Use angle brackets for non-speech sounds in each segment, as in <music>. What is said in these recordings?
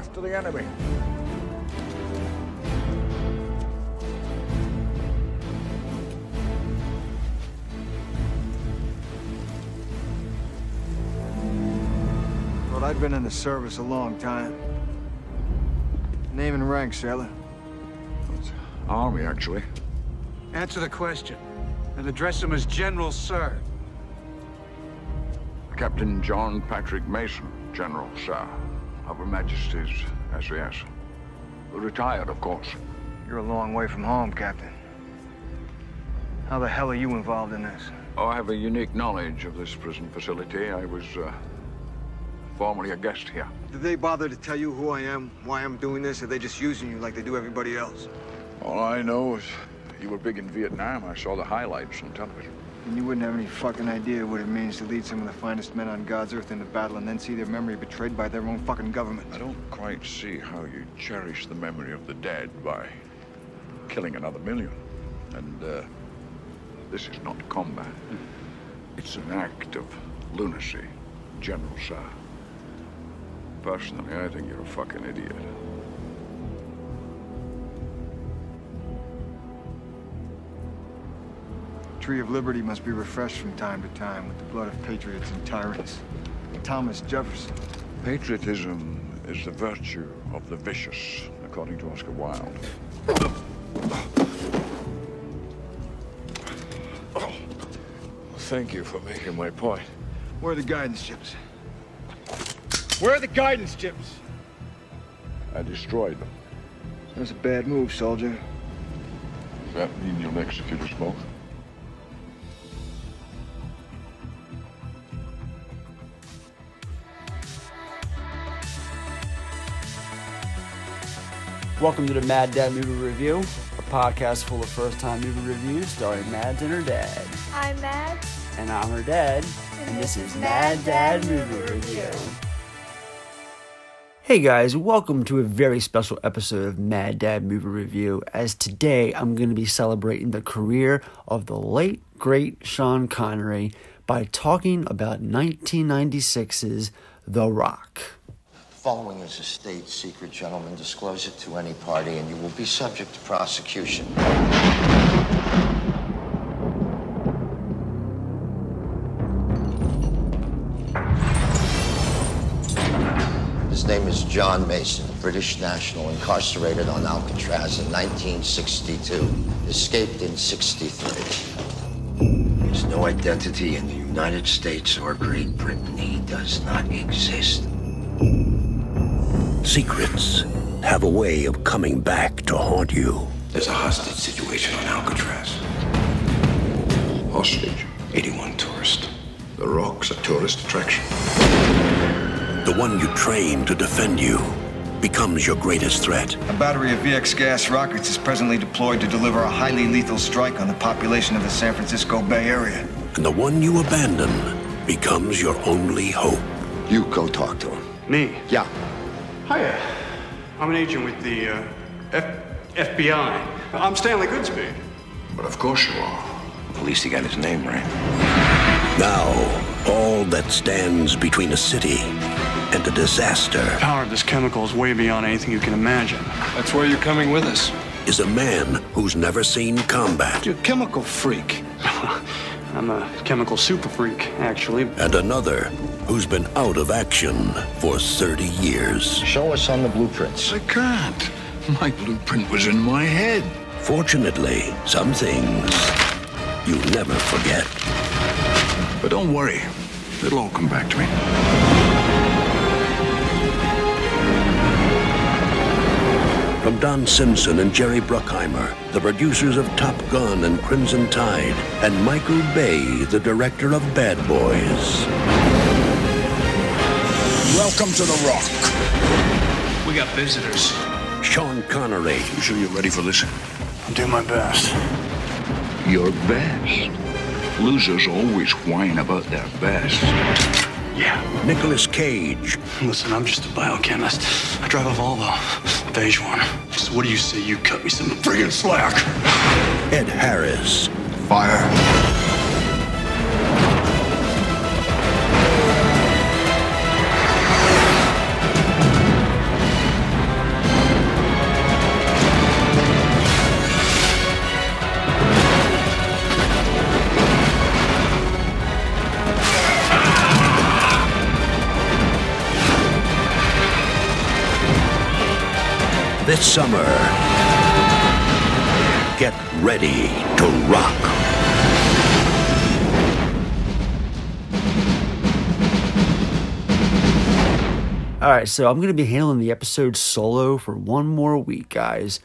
left to the enemy. Well, I've been in the service a long time. Name and rank, sailor. Army, actually. Answer the question, and address him as General Sir. Captain John Patrick Mason, General, sir. Of Her Majesty's SAS. Retired, of course. You're a long way from home, Captain. How the hell are you involved in this? Oh, I have a unique knowledge of this prison facility. I was, uh, formerly a guest here. Did they bother to tell you who I am, why I'm doing this, or are they just using you like they do everybody else? All I know is you were big in Vietnam. I saw the highlights on television. And you wouldn't have any fucking idea what it means to lead some of the finest men on God's earth into battle and then see their memory betrayed by their own fucking government. I don't quite see how you cherish the memory of the dead by killing another million. And, uh, this is not combat. It's an act of lunacy, General Sir. Personally, I think you're a fucking idiot. The tree of Liberty must be refreshed from time to time with the blood of patriots and tyrants. Thomas Jefferson. Patriotism is the virtue of the vicious, according to Oscar Wilde. Thank you for making my point. Where are the guidance chips? Where are the guidance chips? I destroyed them. That's a bad move, soldier. Does that mean you'll execute us both? Welcome to the Mad Dad Movie Review, a podcast full of first-time movie reviews starring Mads and her dad. I'm Mad. And I'm her dad, and this is Mad Dad Movie Review. Hey guys, welcome to a very special episode of Mad Dad Movie Review. As today I'm going to be celebrating the career of the late great Sean Connery by talking about 1996's The Rock. Following is a state secret, gentlemen. Disclose it to any party, and you will be subject to prosecution. His name is John Mason, British national, incarcerated on Alcatraz in 1962. Escaped in 63. There's no identity in the United States or Great Britain. He does not exist. Secrets have a way of coming back to haunt you. There's a hostage situation on Alcatraz. Hostage? 81 tourists. The Rock's a tourist attraction. The one you train to defend you becomes your greatest threat. A battery of VX gas rockets is presently deployed to deliver a highly lethal strike on the population of the San Francisco Bay Area. And the one you abandon becomes your only hope. You go talk to him. Me? Yeah. Hiya. I'm an agent with the uh, F- FBI. I'm Stanley Goodspeed. But of course you are. At least he got his name right. Now, all that stands between a city and a disaster The power of this chemical is way beyond anything you can imagine. That's why you're coming with us. is a man who's never seen combat You're a chemical freak. <laughs> I'm a chemical super freak, actually. and another who's been out of action for 30 years. Show us on the blueprints. I can't. My blueprint was in my head. Fortunately, some things you never forget. But don't worry. It'll all come back to me. From Don Simpson and Jerry Bruckheimer, the producers of Top Gun and Crimson Tide, and Michael Bay, the director of Bad Boys. Welcome to The Rock. We got visitors. Sean Connery, You sure you're ready for this? I'll do my best. Your best. Losers always whine about their best. Yeah. Nicolas Cage, Listen, I'm just a biochemist. I drive a Volvo, beige one. So what do you say you cut me some friggin' slack? Ed Harris, Fire. Summer. Get ready to rock. All right, so I'm going to be handling the episode solo for one more week, guys.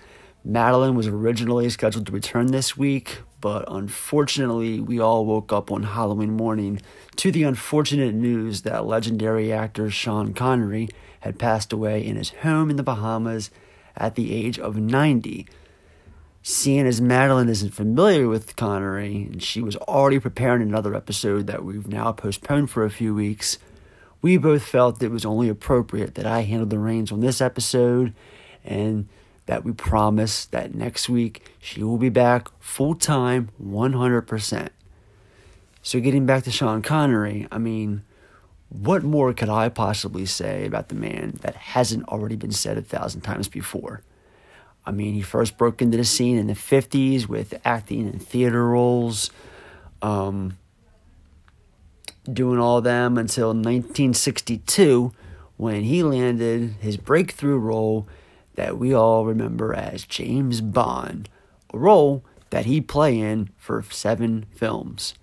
Madeline was originally scheduled to return this week, but unfortunately, we all woke up on Halloween morning to the unfortunate news that legendary actor Sean Connery had passed away in his home in the Bahamas at the age of 90. Seeing as Madeline isn't familiar with Connery, and she was already preparing another episode that we've now postponed for a few weeks, we both felt it was only appropriate that I handled the reins on this episode and that we promise that next week she will be back full time 100%. So, getting back to Sean Connery, I mean, what more could I possibly say about the man that hasn't already been said a thousand times before? I mean, he first broke into the scene in the 50s with acting in theater roles. Um, doing all them until 1962 when he landed his breakthrough role that we all remember as James Bond, a role that he'd play in for seven films.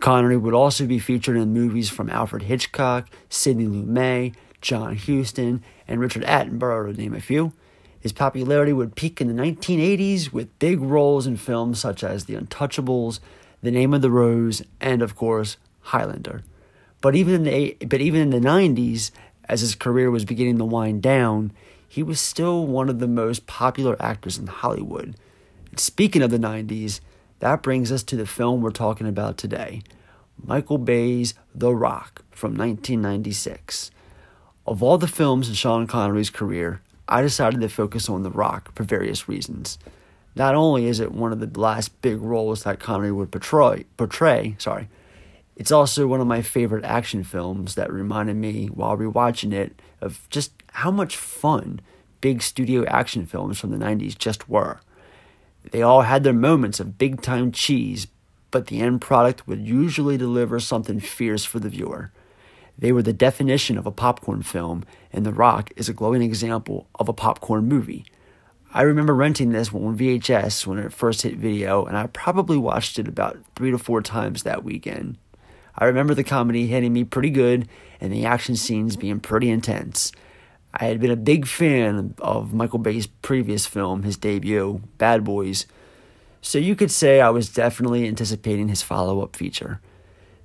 Connery would also be featured in movies from Alfred Hitchcock, Sidney Lumet, John Huston, and Richard Attenborough, to name a few. His popularity would peak in the 1980s with big roles in films such as The Untouchables, The Name of the Rose, and of course, Highlander. But even in the but even in the 90s, as his career was beginning to wind down, he was still one of the most popular actors in Hollywood. And speaking of the 90s, that brings us to the film we're talking about today Michael Bay's The Rock from 1996. Of all the films in Sean Connery's career, I decided to focus on The Rock for various reasons. Not only is it one of the last big roles that Connery would portray, portray sorry, it's also one of my favorite action films that reminded me while rewatching it of just how much fun big studio action films from the 90s just were. They all had their moments of big time cheese, but the end product would usually deliver something fierce for the viewer. They were the definition of a popcorn film, and The Rock is a glowing example of a popcorn movie. I remember renting this on VHS when it first hit video, and I probably watched it about three to four times that weekend. I remember the comedy hitting me pretty good and the action scenes being pretty intense. I had been a big fan of Michael Bay's previous film, his debut, Bad Boys, so you could say I was definitely anticipating his follow up feature.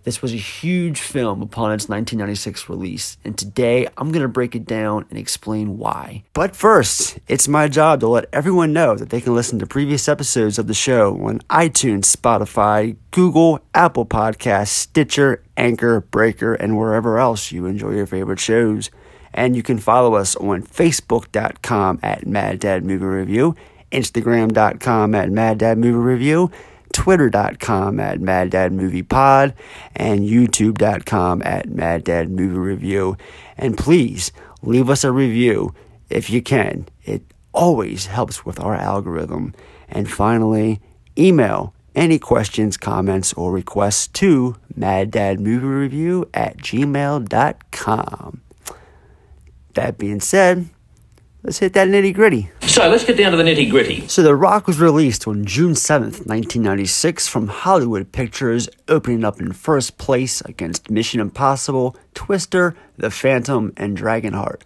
This was a huge film upon its 1996 release, and today I'm going to break it down and explain why. But first, it's my job to let everyone know that they can listen to previous episodes of the show on iTunes, Spotify, Google, Apple Podcasts, Stitcher, Anchor, Breaker, and wherever else you enjoy your favorite shows. And you can follow us on Facebook.com at Mad Dad Movie Review, Instagram.com at Mad Dad Movie Review, twitter.com at Mad Dad Movie Pod, and youtube.com at Mad Dad Movie Review. And please leave us a review if you can. It always helps with our algorithm. And finally, email any questions, comments, or requests to maddadmoviereview at gmail.com. That being said, let's hit that nitty gritty. So let's get down to the nitty gritty. So, The Rock was released on June 7th, 1996, from Hollywood Pictures, opening up in first place against Mission Impossible, Twister, The Phantom, and Dragonheart.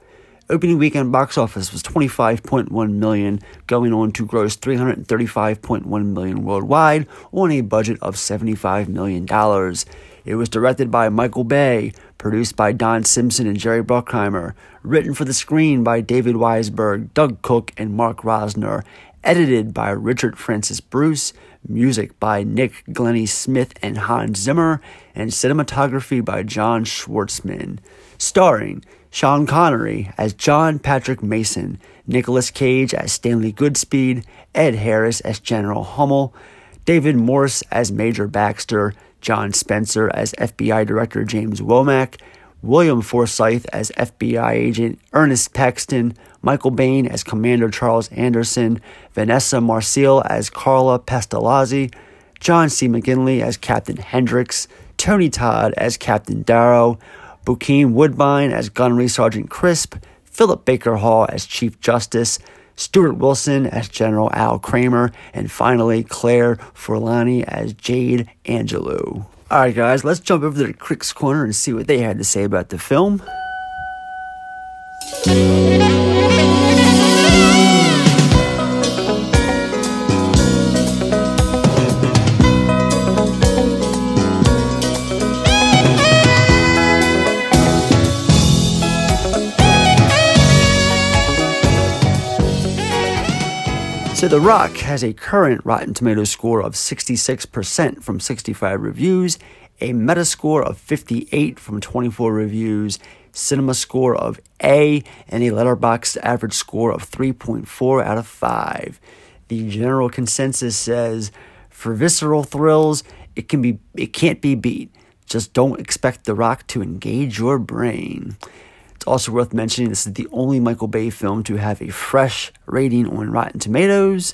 Opening weekend box office was 25.1 million, going on to gross 335.1 million worldwide on a budget of 75 million dollars. It was directed by Michael Bay, produced by Don Simpson and Jerry Bruckheimer, written for the screen by David Weisberg, Doug Cook, and Mark Rosner, edited by Richard Francis Bruce, music by Nick Glennie Smith and Hans Zimmer, and cinematography by John Schwartzman. Starring Sean Connery as John Patrick Mason, Nicolas Cage as Stanley Goodspeed, Ed Harris as General Hummel, David Morse as Major Baxter, John Spencer as FBI Director James Womack, William Forsythe as FBI Agent Ernest Paxton, Michael Biehn as Commander Charles Anderson, Vanessa Marcil as Carla Pestalozzi, John C. McGinley as Captain Hendricks, Tony Todd as Captain Darrow, Bokeem Woodbine as Gunnery Sergeant Crisp, Philip Baker Hall as Chief Justice, Stuart Wilson as General Al Kramer, and finally Claire Forlani as Jade Angelou. Alright, guys, let's jump over to Critics Corner and see what they had to say about the film. So The Rock has a current Rotten Tomatoes score of 66% from 65 reviews, a Metascore of 58 from 24 reviews, Cinema score of A, and a Letterboxd average score of 3.4 out of 5. The general consensus says for visceral thrills, it can be it can't be beat. Just don't expect The Rock to engage your brain. It's also worth mentioning this is the only Michael Bay film to have a fresh rating on Rotten Tomatoes.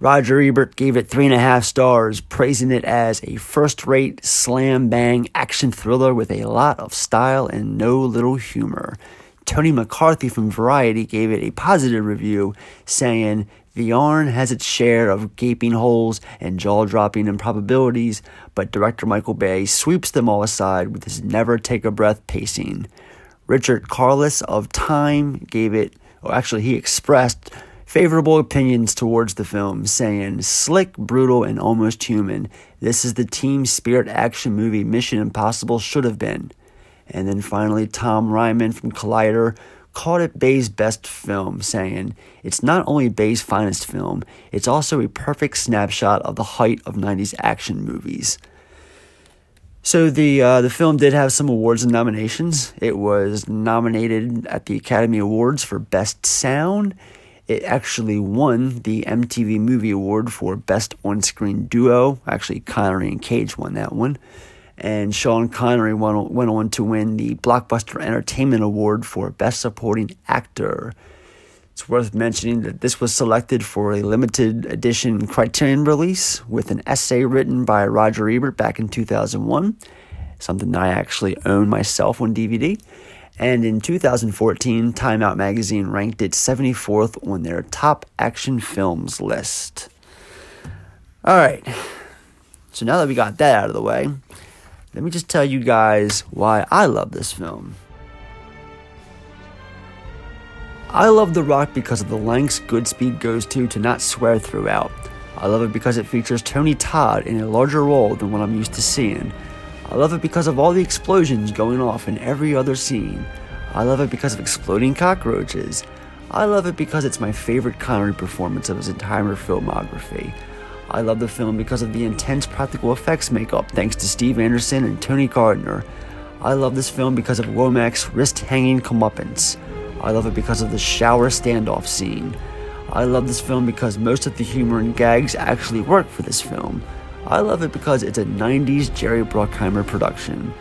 Roger Ebert gave it three and a half stars, praising it as a first rate slam bang action thriller with a lot of style and no little humor. Tony McCarthy from Variety gave it a positive review, saying, The yarn has its share of gaping holes and jaw dropping improbabilities, but director Michael Bay sweeps them all aside with his never take a breath pacing. Richard Corliss of Time gave it, or actually, he expressed favorable opinions towards the film, saying, Slick, brutal, and almost human. This is the team spirit action movie Mission Impossible should have been. And then finally, Tom Ryman from Collider called it Bay's best film, saying, It's not only Bay's finest film, it's also a perfect snapshot of the height of 90s action movies. So the uh, the film did have some awards and nominations. It was nominated at the Academy Awards for Best Sound. It actually won the MTV Movie Award for Best On-Screen Duo. Actually, Connery and Cage won that one, and Sean Connery went, went on to win the Blockbuster Entertainment Award for Best Supporting Actor. It's worth mentioning that this was selected for a limited edition Criterion release with an essay written by Roger Ebert back in 2001, something I actually own myself on DVD. And in 2014, Time Out magazine ranked it 74th on their top action films list. All right, so now that we got that out of the way, let me just tell you guys why I love this film. I love The Rock because of the lengths Goodspeed goes to to not swear throughout. I love it because it features Tony Todd in a larger role than what I'm used to seeing. I love it because of all the explosions going off in every other scene. I love it because of exploding cockroaches. I love it because it's my favorite Connery performance of his entire filmography. I love the film because of the intense practical effects makeup thanks to Steve Anderson and Tony Gardner. I love this film because of Womack's wrist hanging comeuppance. I love it because of the shower standoff scene. I love this film because most of the humor and gags actually work for this film. I love it because it's a 90s Jerry Bruckheimer production.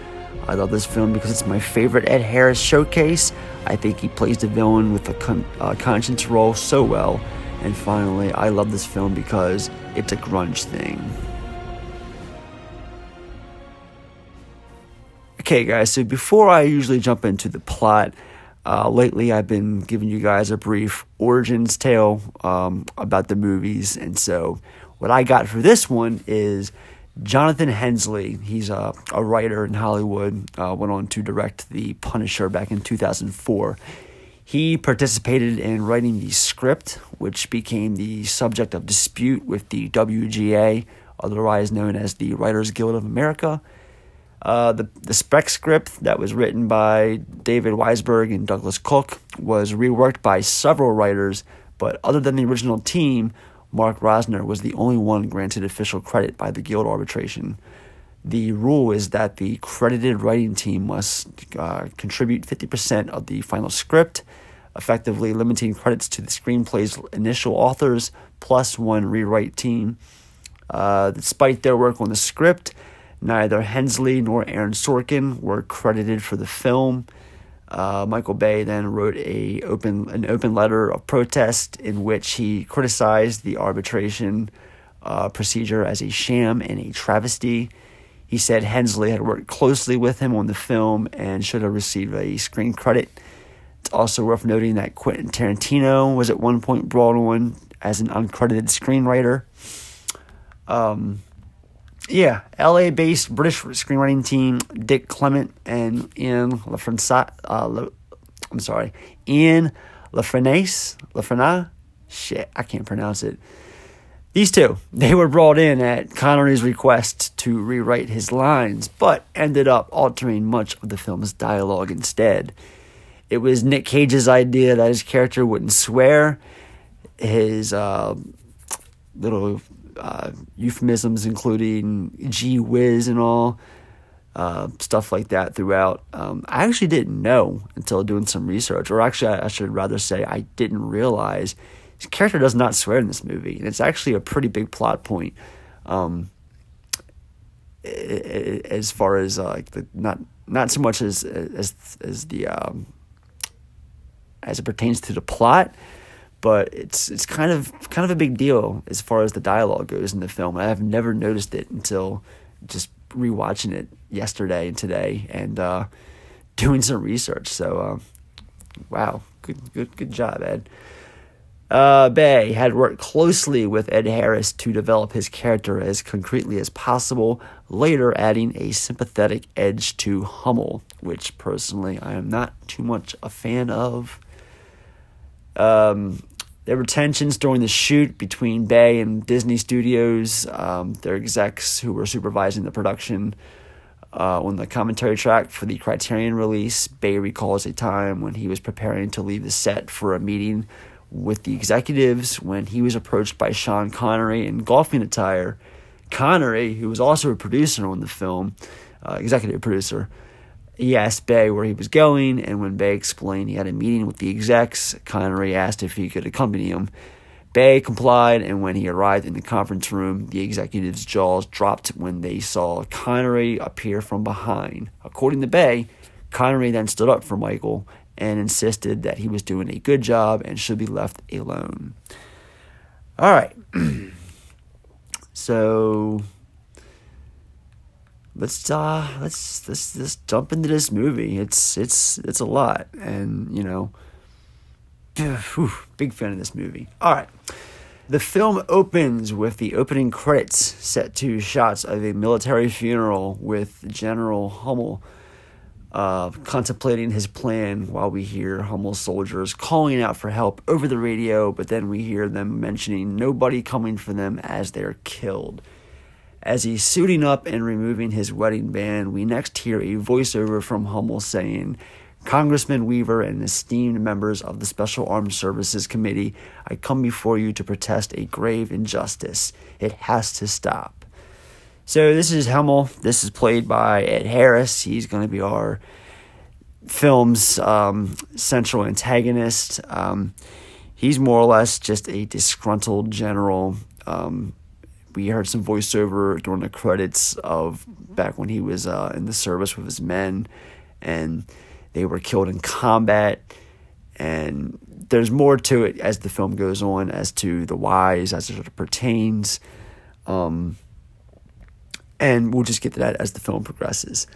I love this film because it's my favorite Ed Harris showcase. I think he plays the villain with a con- uh, conscience role so well. And finally, I love this film because it's a grunge thing. Okay, guys, so before I usually jump into the plot, uh, lately, I've been giving you guys a brief origins tale um, about the movies, and so what I got for this one is Jonathan Hensleigh. He's a, a writer in Hollywood. Uh, went on to direct The Punisher back in 2004. He participated in writing the script, which became the subject of dispute with the WGA, otherwise known as the Writers Guild of America. Uh, the, the spec script that was written by David Weisberg and Douglas Cook was reworked by several writers, but other than the original team, Mark Rosner was the only one granted official credit by the Guild arbitration. The rule is that the credited writing team must uh, contribute 50% of the final script, effectively limiting credits to the screenplay's initial authors plus one rewrite team. Uh, despite their work on the script, Neither Hensleigh nor Aaron Sorkin were credited for the film. Uh, Michael Bay then wrote a open an open letter of protest in which he criticized the arbitration uh, procedure as a sham and a travesty. He said Hensleigh had worked closely with him on the film and should have received a screen credit. It's also worth noting that Quentin Tarantino was at one point brought on as an uncredited screenwriter. Um, yeah, LA based British screenwriting team Dick Clement and Ian LaFranca, uh, Le, I'm sorry, Ian LaFrenace, LaFrena? Shit, I can't pronounce it. These two, they were brought in at Connery's request to rewrite his lines, but ended up altering much of the film's dialogue instead. It was Nick Cage's idea that his character wouldn't swear. His uh, little uh, euphemisms, including gee whiz and all, uh, stuff like that throughout. Um, I actually didn't know until doing some research, or actually, I, I should rather say, I didn't realize his character does not swear in this movie, and it's actually a pretty big plot point. Um, as far as uh, like the not not so much as as as the um, as it pertains to the plot, but it's it's kind of kind of a big deal as far as the dialogue goes in the film. I have never noticed it until just rewatching it yesterday and today and uh, <laughs> doing some research. So, uh, wow, good good good job, Ed. Uh, Bay had worked closely with Ed Harris to develop his character as concretely as possible, later adding a sympathetic edge to Hummel, which personally I am not too much a fan of. Um, there were tensions during the shoot between Bay and Disney Studios, um, their execs who were supervising the production. Uh, on the commentary track for the Criterion release, Bay recalls a time when he was preparing to leave the set for a meeting with the executives when he was approached by Sean Connery in golfing attire. Connery, who was also a producer on the film, uh, executive producer, he asked Bay where he was going, and when Bay explained he had a meeting with the execs, Connery asked if he could accompany him. Bay complied, and when he arrived in the conference room, the executives' jaws dropped when they saw Connery appear from behind. According to Bay, Connery then stood up for Michael and insisted that he was doing a good job and should be left alone. All right. <clears throat> so let's uh let's let's just jump into this movie. It's it's it's a lot, and you know, <sighs> whew, big fan of this movie. All right. The film opens with the opening credits set to shots of a military funeral with General Hummel uh, contemplating his plan while we hear Hummel's soldiers calling out for help over the radio, but then we hear them mentioning nobody coming for them as they're killed. As he's suiting up and removing his wedding band, we next hear a voiceover from Hummel saying, Congressman Weaver and esteemed members of the Special Armed Services Committee, I come before you to protest a grave injustice. It has to stop. So this is Hummel. This is played by Ed Harris. He's going to be our film's um, central antagonist. Um, he's more or less just a disgruntled general um, we heard some voiceover during the credits of back when he was uh, in the service with his men, and they were killed in combat. And there's more to it as the film goes on as to the whys as it pertains. Um, and we'll just get to that as the film progresses.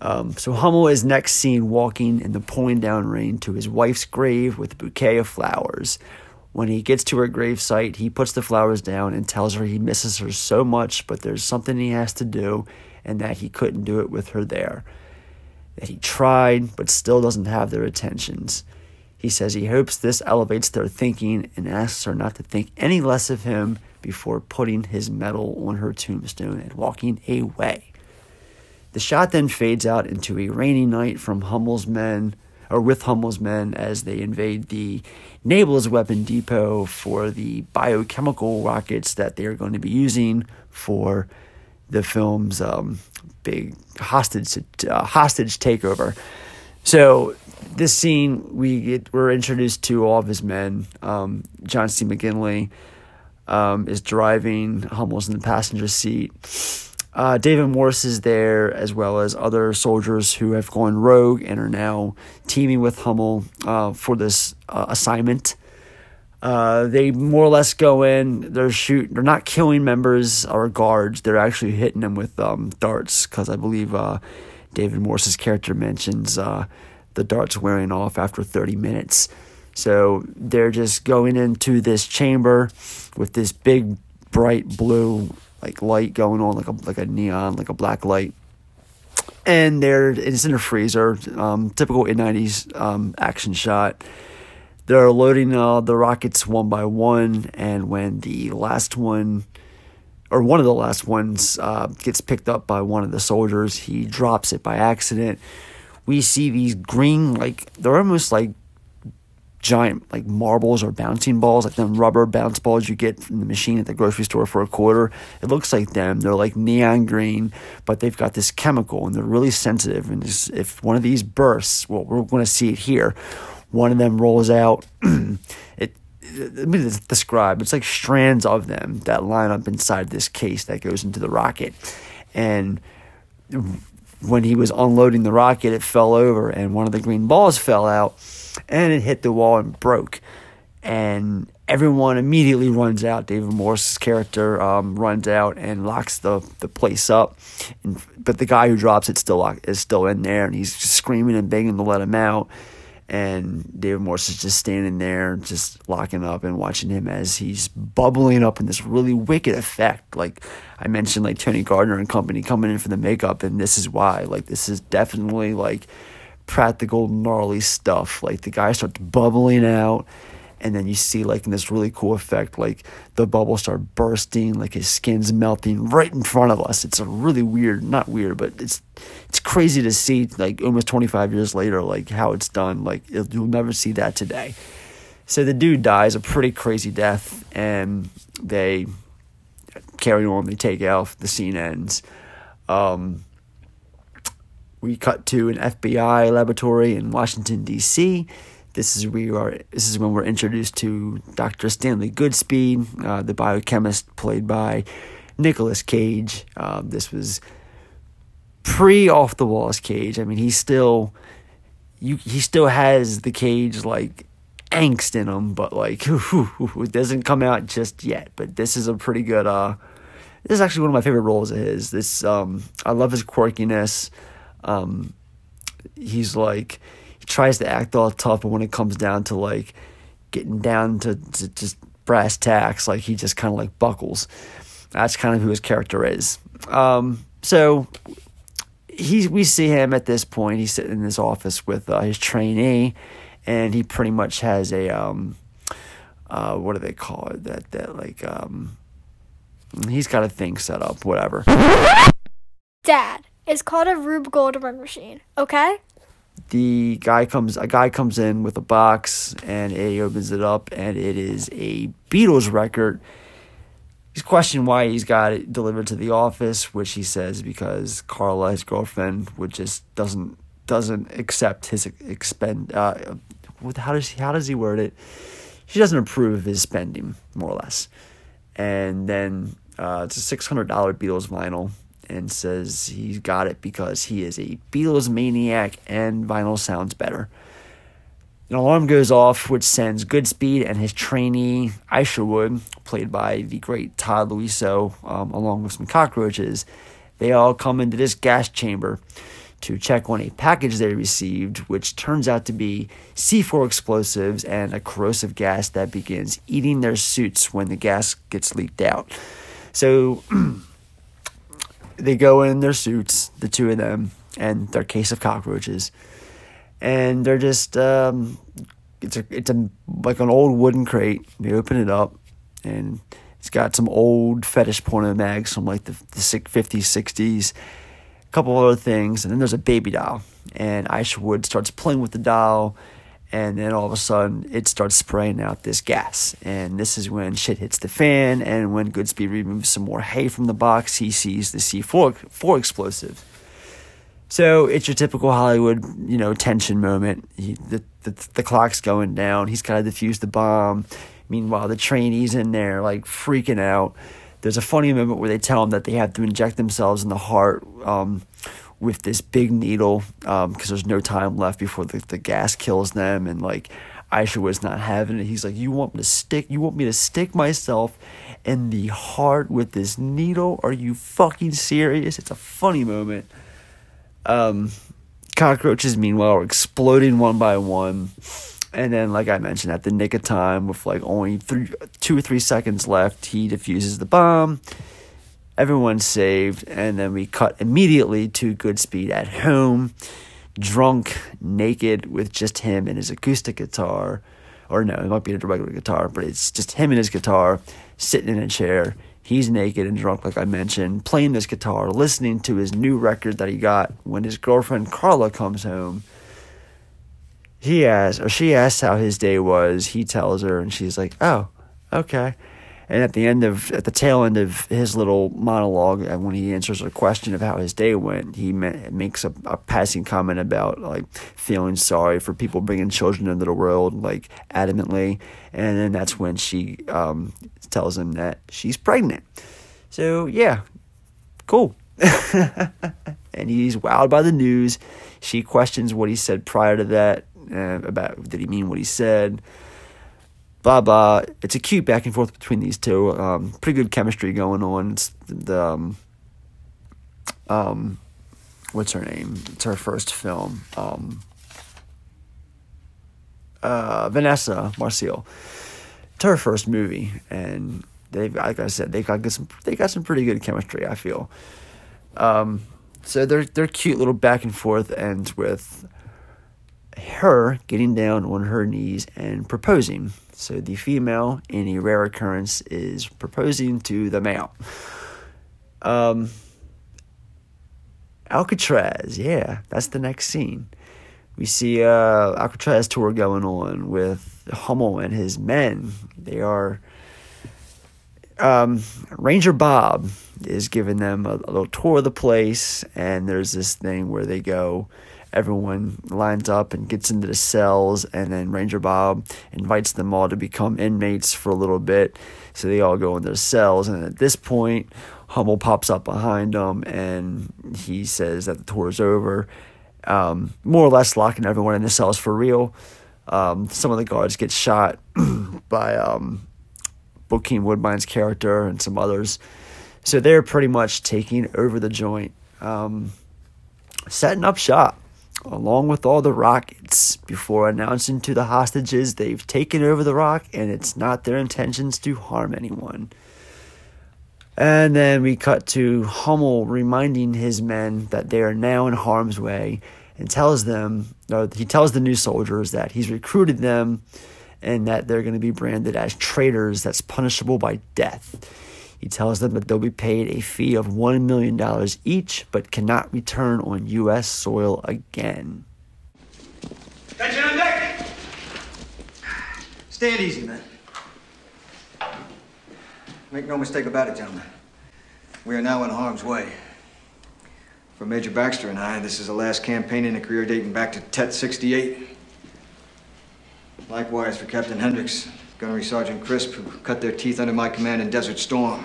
Um, so Hummel is next seen walking in the pouring down rain to his wife's grave with a bouquet of flowers. When he gets to her gravesite, he puts the flowers down and tells her he misses her so much, but there's something he has to do and that he couldn't do it with her there. That he tried, but still doesn't have their attentions. He says he hopes this elevates their thinking and asks her not to think any less of him before putting his medal on her tombstone and walking away. The shot then fades out into a rainy night from Hummel's men or with Hummel's men as they invade the Naval's weapon depot for the biochemical rockets that they are going to be using for the film's um, big hostage uh, hostage takeover. So this scene, we get, we're introduced to all of his men. Um, John C. McGinley um, is driving. Hummel's in the passenger seat. Uh, David Morse is there, as well as other soldiers who have gone rogue and are now teaming with Hummel uh, for this uh, assignment. Uh, they more or less go in. They're shoot. They're not killing members or guards. They're actually hitting them with um, darts because I believe uh, David Morse's character mentions uh, the dart's wearing off after 30 minutes. So they're just going into this chamber with this big bright blue like light going on like a like a neon like a black light. And they're it's in a freezer um, typical in 90s um, action shot. They're loading uh, the rockets one by one and when the last one or one of the last ones uh, gets picked up by one of the soldiers he drops it by accident. We see these green like they're almost like giant like marbles or bouncing balls, like them rubber bounce balls you get from the machine at the grocery store for a quarter. It looks like them. They're like neon green, but they've got this chemical and they're really sensitive. And if one of these bursts, well, we're going to see it here. One of them rolls out. <clears throat> it let me describe. It's like strands of them that line up inside this case that goes into the rocket, and when he was unloading the rocket, it fell over, and one of the green balls fell out and it hit the wall and broke. And everyone immediately runs out. David Morse's character um, runs out and locks the, the place up. And, but the guy who drops it still lock, is still in there, and he's screaming and begging to let him out. And David Morse is just standing there, just locking up and watching him as he's bubbling up in this really wicked effect. Like I mentioned, like Tony Gardner and company coming in for the makeup, and this is why. Like this is definitely like practical gnarly stuff. Like the guy starts bubbling out, and then you see like in this really cool effect, like the bubbles start bursting, like his skin's melting right in front of us. It's a really weird, not weird, but it's it's crazy to see like almost 25 years later, like how it's done. Like you'll never see that today. So the dude dies a pretty crazy death, and they carry on. They take off. The scene ends. Um, we cut to an FBI laboratory in Washington D.C. This is we are. This is when we're introduced to Dr. Stanley Goodspeed, uh, the biochemist played by Nicolas Cage. Uh, this was pre off the walls Cage. I mean, he still you he still has the Cage like angst in him, but like <laughs> it doesn't come out just yet. But this is a pretty good. Uh, this is actually one of my favorite roles of his. This um, I love his quirkiness. Um, he's like tries to act all tough, but when it comes down to like getting down to, to just brass tacks, like he just kind of like buckles. That's kind of who his character is. Um, so he we see him at this point. He's sitting in his office with uh, his trainee, and he pretty much has a um, uh, what do they call it? That that like um, he's got a thing set up, whatever. Dad, it's called a Rube Goldberg machine. Okay. The guy comes. A guy comes in with a box, and he opens it up, and it is a Beatles record. He's questioning why he's got it delivered to the office, which he says because Carla, his girlfriend, would just doesn't doesn't accept his expend. Uh, how does he, how does he word it? She doesn't approve of his spending, more or less. And then uh, it's a six hundred dollar Beatles vinyl and says he's got it because he is a Beatles maniac and vinyl sounds better. An alarm goes off, which sends Goodspeed and his trainee, Isherwood, played by the great Todd Louiso, um, along with some cockroaches. They all come into this gas chamber to check on a package they received, which turns out to be C4 explosives and a corrosive gas that begins eating their suits when the gas gets leaked out. So <clears throat> they go in their suits, the two of them, and their case of cockroaches, and they're just um, it's a it's a like an old wooden crate. They open it up, and it's got some old fetish porno mags from like the the fifties, sixties, a couple other things, and then there's a baby doll, and Isherwood starts playing with the doll and then all of a sudden it starts spraying out this gas. And this is when shit hits the fan. And when goodspeed removes some more hay from the box he sees the c4 4 explosive so it's your typical hollywood you know tension moment. He, the, the, the clock's going down. He's got to defuse the bomb. Meanwhile the trainee's in there like freaking out. There's a funny moment where they tell him that they have to inject themselves in the heart um, with this big needle because um, there's no time left before the, the gas kills them and like Aisha was not having it. He's like, You want me to stick you want me to stick myself in the heart with this needle? Are you fucking serious? It's a funny moment. Um cockroaches, meanwhile, are exploding one by one. And then, like I mentioned, at the nick of time, with like only three, two or three seconds left, he defuses the bomb. Everyone's saved, and then we cut immediately to Goodspeed at home, drunk, naked, with just him and his acoustic guitar. Or no, it might be a regular guitar, but it's just him and his guitar sitting in a chair. He's naked and drunk, like I mentioned, playing this guitar, listening to his new record that he got when his girlfriend Carla comes home he asks or she asks how his day was. He tells her, and she's like, "Oh, okay." And at the end of at the tail end of his little monologue, and when he answers a question of how his day went, he makes a, a passing comment about like feeling sorry for people bringing children into the world, like adamantly. And then that's when she um, tells him that she's pregnant. So yeah, cool. <laughs> and he's wowed by the news. She questions what he said prior to that uh, about did he mean what he said. Blah blah. It's a cute back and forth between these two. Um, pretty good chemistry going on. It's the um, um, what's her name? It's her first film. Um, uh, Vanessa Marcil. It's her first movie, and they've like I said, they got some they got some pretty good chemistry. I feel. Um, so they're cute little back and forth ends with her getting down on her knees and proposing. So the female, in a rare occurrence, is proposing to the male. Um, Alcatraz, yeah, that's the next scene. We see uh, Alcatraz tour going on with Hummel and his men. They are um, Ranger Bob is giving them a, a little tour of the place, and there's this thing where they go everyone lines up and gets into the cells, and then Ranger Bob invites them all to become inmates for a little bit. So they all go in their cells, and at this point, Hummel pops up behind them and he says that the tour is over, um, more or less locking everyone in the cells for real. Um, some of the guards get shot <clears throat> by um, Bokeem Woodbine's character and some others. So they're pretty much taking over the joint, um, setting up shop along with all the rockets before announcing to the hostages they've taken over the rock and it's not their intentions to harm anyone. And then we cut to Hummel reminding his men that they are now in harm's way and tells them, no, he tells the new soldiers that he's recruited them and that they're going to be branded as traitors that's punishable by death. He tells them that they'll be paid a fee of $1 million each, but cannot return on U.S. soil again. Attention on deck! Stand easy, man. Make no mistake about it, gentlemen. We are now in harm's way. For Major Baxter and I, this is the last campaign in a career dating back to Tet 68. Likewise for Captain Hendricks, Gunnery Sergeant Crisp, who cut their teeth under my command in Desert Storm.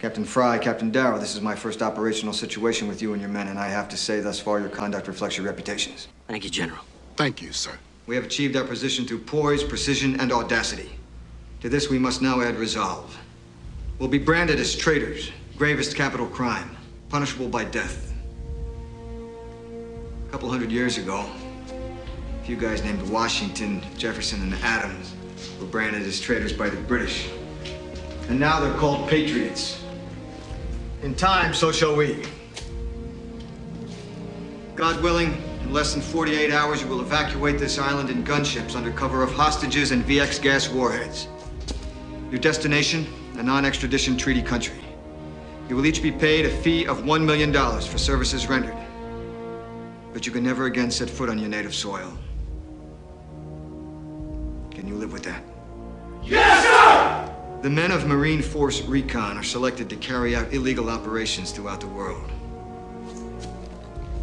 Captain Fry, Captain Darrow, this is my first operational situation with you and your men, and I have to say, thus far, your conduct reflects your reputations. Thank you, General. Thank you, sir. We have achieved our position through poise, precision, and audacity. To this, we must now add resolve. We'll be branded as traitors, gravest capital crime, punishable by death. A couple hundred years ago, a few guys named Washington, Jefferson, and Adams were branded as traitors by the British. And now they're called patriots. In time, so shall we. God willing, in less than 48 hours, you will evacuate this island in gunships under cover of hostages and VX gas warheads. Your destination, a non-extradition treaty country. You will each be paid a fee of $1 million for services rendered. But you can never again set foot on your native soil. Live with that? Yes, sir! The men of Marine Force Recon are selected to carry out illegal operations throughout the world.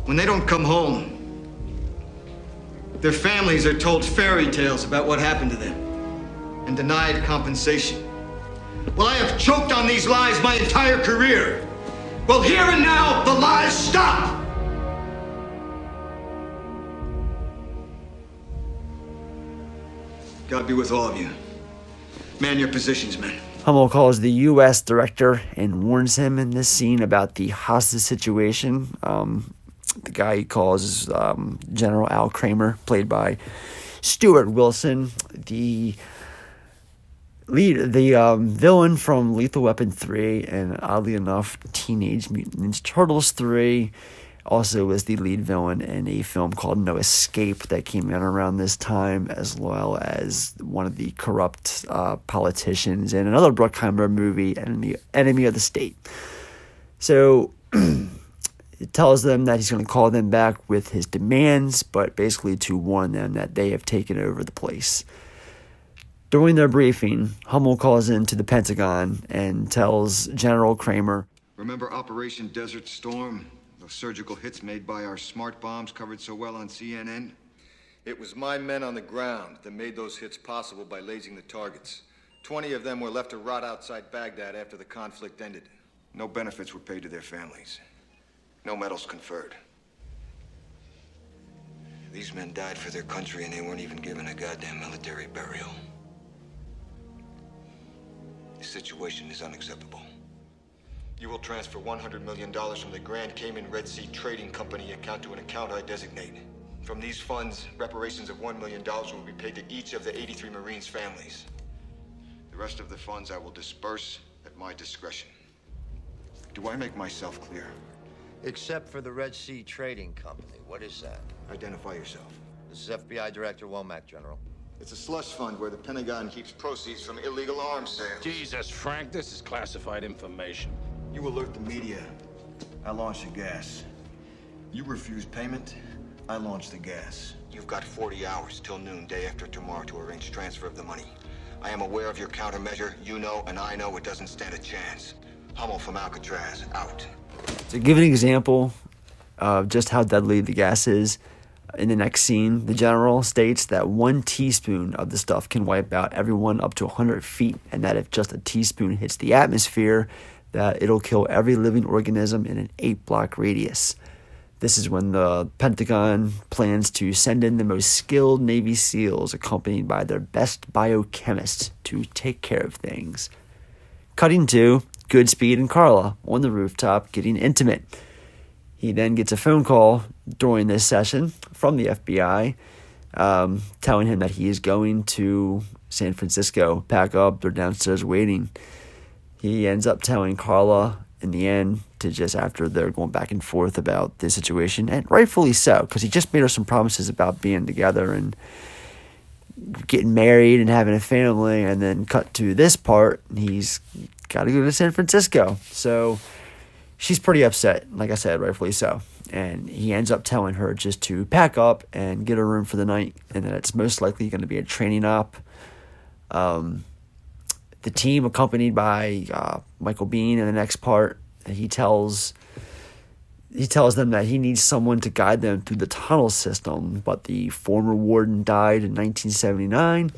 When they don't come home, their families are told fairy tales about what happened to them and denied compensation. Well, I have choked on these lies my entire career. Well, here and now, the lies stop! God be with all of you. Man your positions, men. Hummel calls the U.S. director and warns him in this scene about the hostage situation. Um, the guy he calls is um, General Al Kramer, played by Stuart Wilson. The lead the um, villain from Lethal Weapon 3 and oddly enough Teenage Mutant Ninja Turtles 3 also was the lead villain in a film called No Escape that came out around this time as well as one of the corrupt uh, politicians in another Bruckheimer movie Enemy Enemy of the State. So <clears throat> it tells them that he's going to call them back with his demands but basically to warn them that they have taken over the place. During their briefing, Hummel calls into the Pentagon and tells General Kramer Remember Operation Desert Storm? Those surgical hits made by our smart bombs covered so well on CNN? It was my men on the ground that made those hits possible by lasing the targets. Twenty of them were left to rot outside Baghdad after the conflict ended. No benefits were paid to their families. No medals conferred. These men died for their country and they weren't even given a goddamn military burial. The situation is unacceptable. You will transfer $100 million from the Grand Cayman Red Sea Trading Company account to an account I designate. From these funds, reparations of $1 million will be paid to each of the 83 Marines' families. The rest of the funds I will disperse at my discretion. Do I make myself clear? Except for the Red Sea Trading Company. What is that? Identify yourself. This is FBI Director Womack, General. It's a slush fund where the Pentagon keeps proceeds from illegal arms sales. Jesus, Frank, this is classified information. You alert the media. I launch the gas. You refuse payment, I launch the gas. You've got 40 hours till noon, day after tomorrow, to arrange transfer of the money. I am aware of your countermeasure. You know, and I know it doesn't stand a chance. Hummel from Alcatraz, out. To give an example of just how deadly the gas is, in the next scene, the general states that one teaspoon of the stuff can wipe out everyone up to 100 feet, and that if just a teaspoon hits the atmosphere, that it'll kill every living organism in an eight block radius. This is when the Pentagon plans to send in the most skilled Navy SEALs, accompanied by their best biochemists, to take care of things. Cutting to Goodspeed and Carla on the rooftop getting intimate. He then gets a phone call during this session from the FBI um, telling him that he is going to San Francisco, pack up, they're downstairs waiting. He ends up telling Carla in the end to just after they're going back and forth about the situation, and rightfully so, because he just made her some promises about being together and getting married and having a family, and then cut to this part, he's got to go to San Francisco. So she's pretty upset, like I said, rightfully so. And he ends up telling her just to pack up and get a room for the night, and that it's most likely going to be a training op. Um, the team, accompanied by uh, Michael Biehn, in the next part, he tells he tells them that he needs someone to guide them through the tunnel system. But the former warden died in 1979,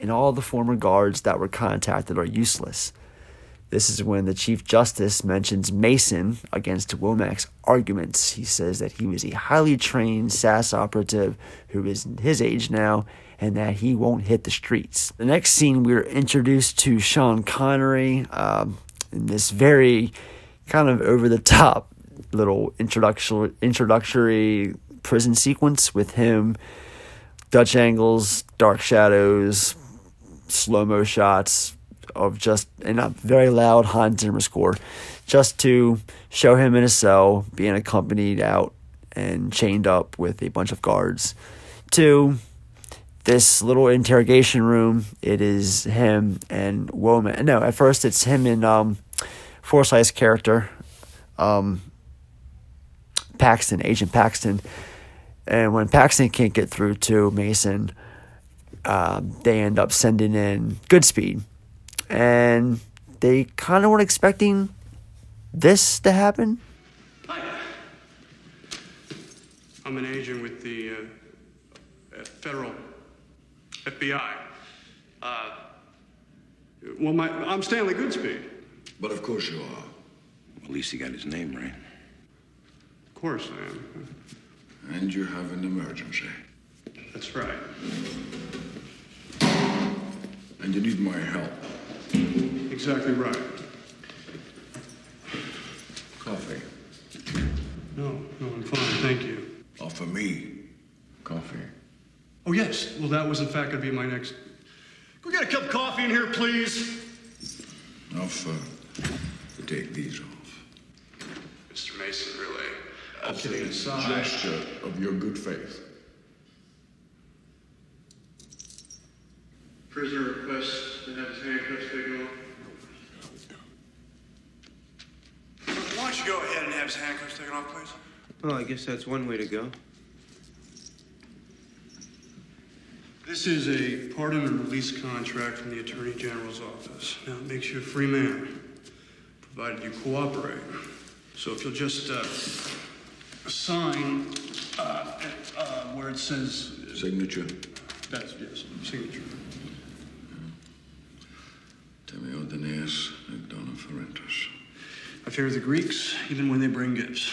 and all the former guards that were contacted are useless. This is when the Chief Justice mentions Mason against Womack's arguments. He says that he was a highly trained SAS operative who is his age now and that he won't hit the streets. The next scene, we're introduced to Sean Connery um, in this very kind of over the top little introductory, introductory prison sequence with him, Dutch angles, dark shadows, slow mo shots, of just in a very loud Hans Zimmer score, just to show him in a cell being accompanied out and chained up with a bunch of guards to this little interrogation room. It is him and Womack. No, at first it's him and um, Forsythe's character, um, Paxton, Agent Paxton. And when Paxton can't get through to Mason, uh, they end up sending in Goodspeed and they kind of weren't expecting this to happen. I'm an agent with the uh, federal FBI. Uh, well, my, I'm Stanley Goodspeed. But of course you are. At least he got his name right. Of course I am. And you have an emergency. That's right. And you need my help. Exactly right. Coffee. No, no, I'm fine, thank you. Coffee. Oh, yes. Well, that was in fact going to be my next. Go get a cup of coffee in here, please. Off, uh, to take these off. Mr. Mason, really. All As kidding a aside. gesture of your good faith. Prisoner requests to have his handcuffs taken off. Why don't you go ahead and have his handcuffs taken off, please? Well, I guess that's one way to go. This is a pardon and release contract from the Attorney General's office. Now, it makes you a free man, provided you cooperate. So if you'll just uh, sign uh, uh, where it says. Signature. That's, yes, signature. Temeodenes Dona Ferentus. I fear the Greeks, even when they bring gifts.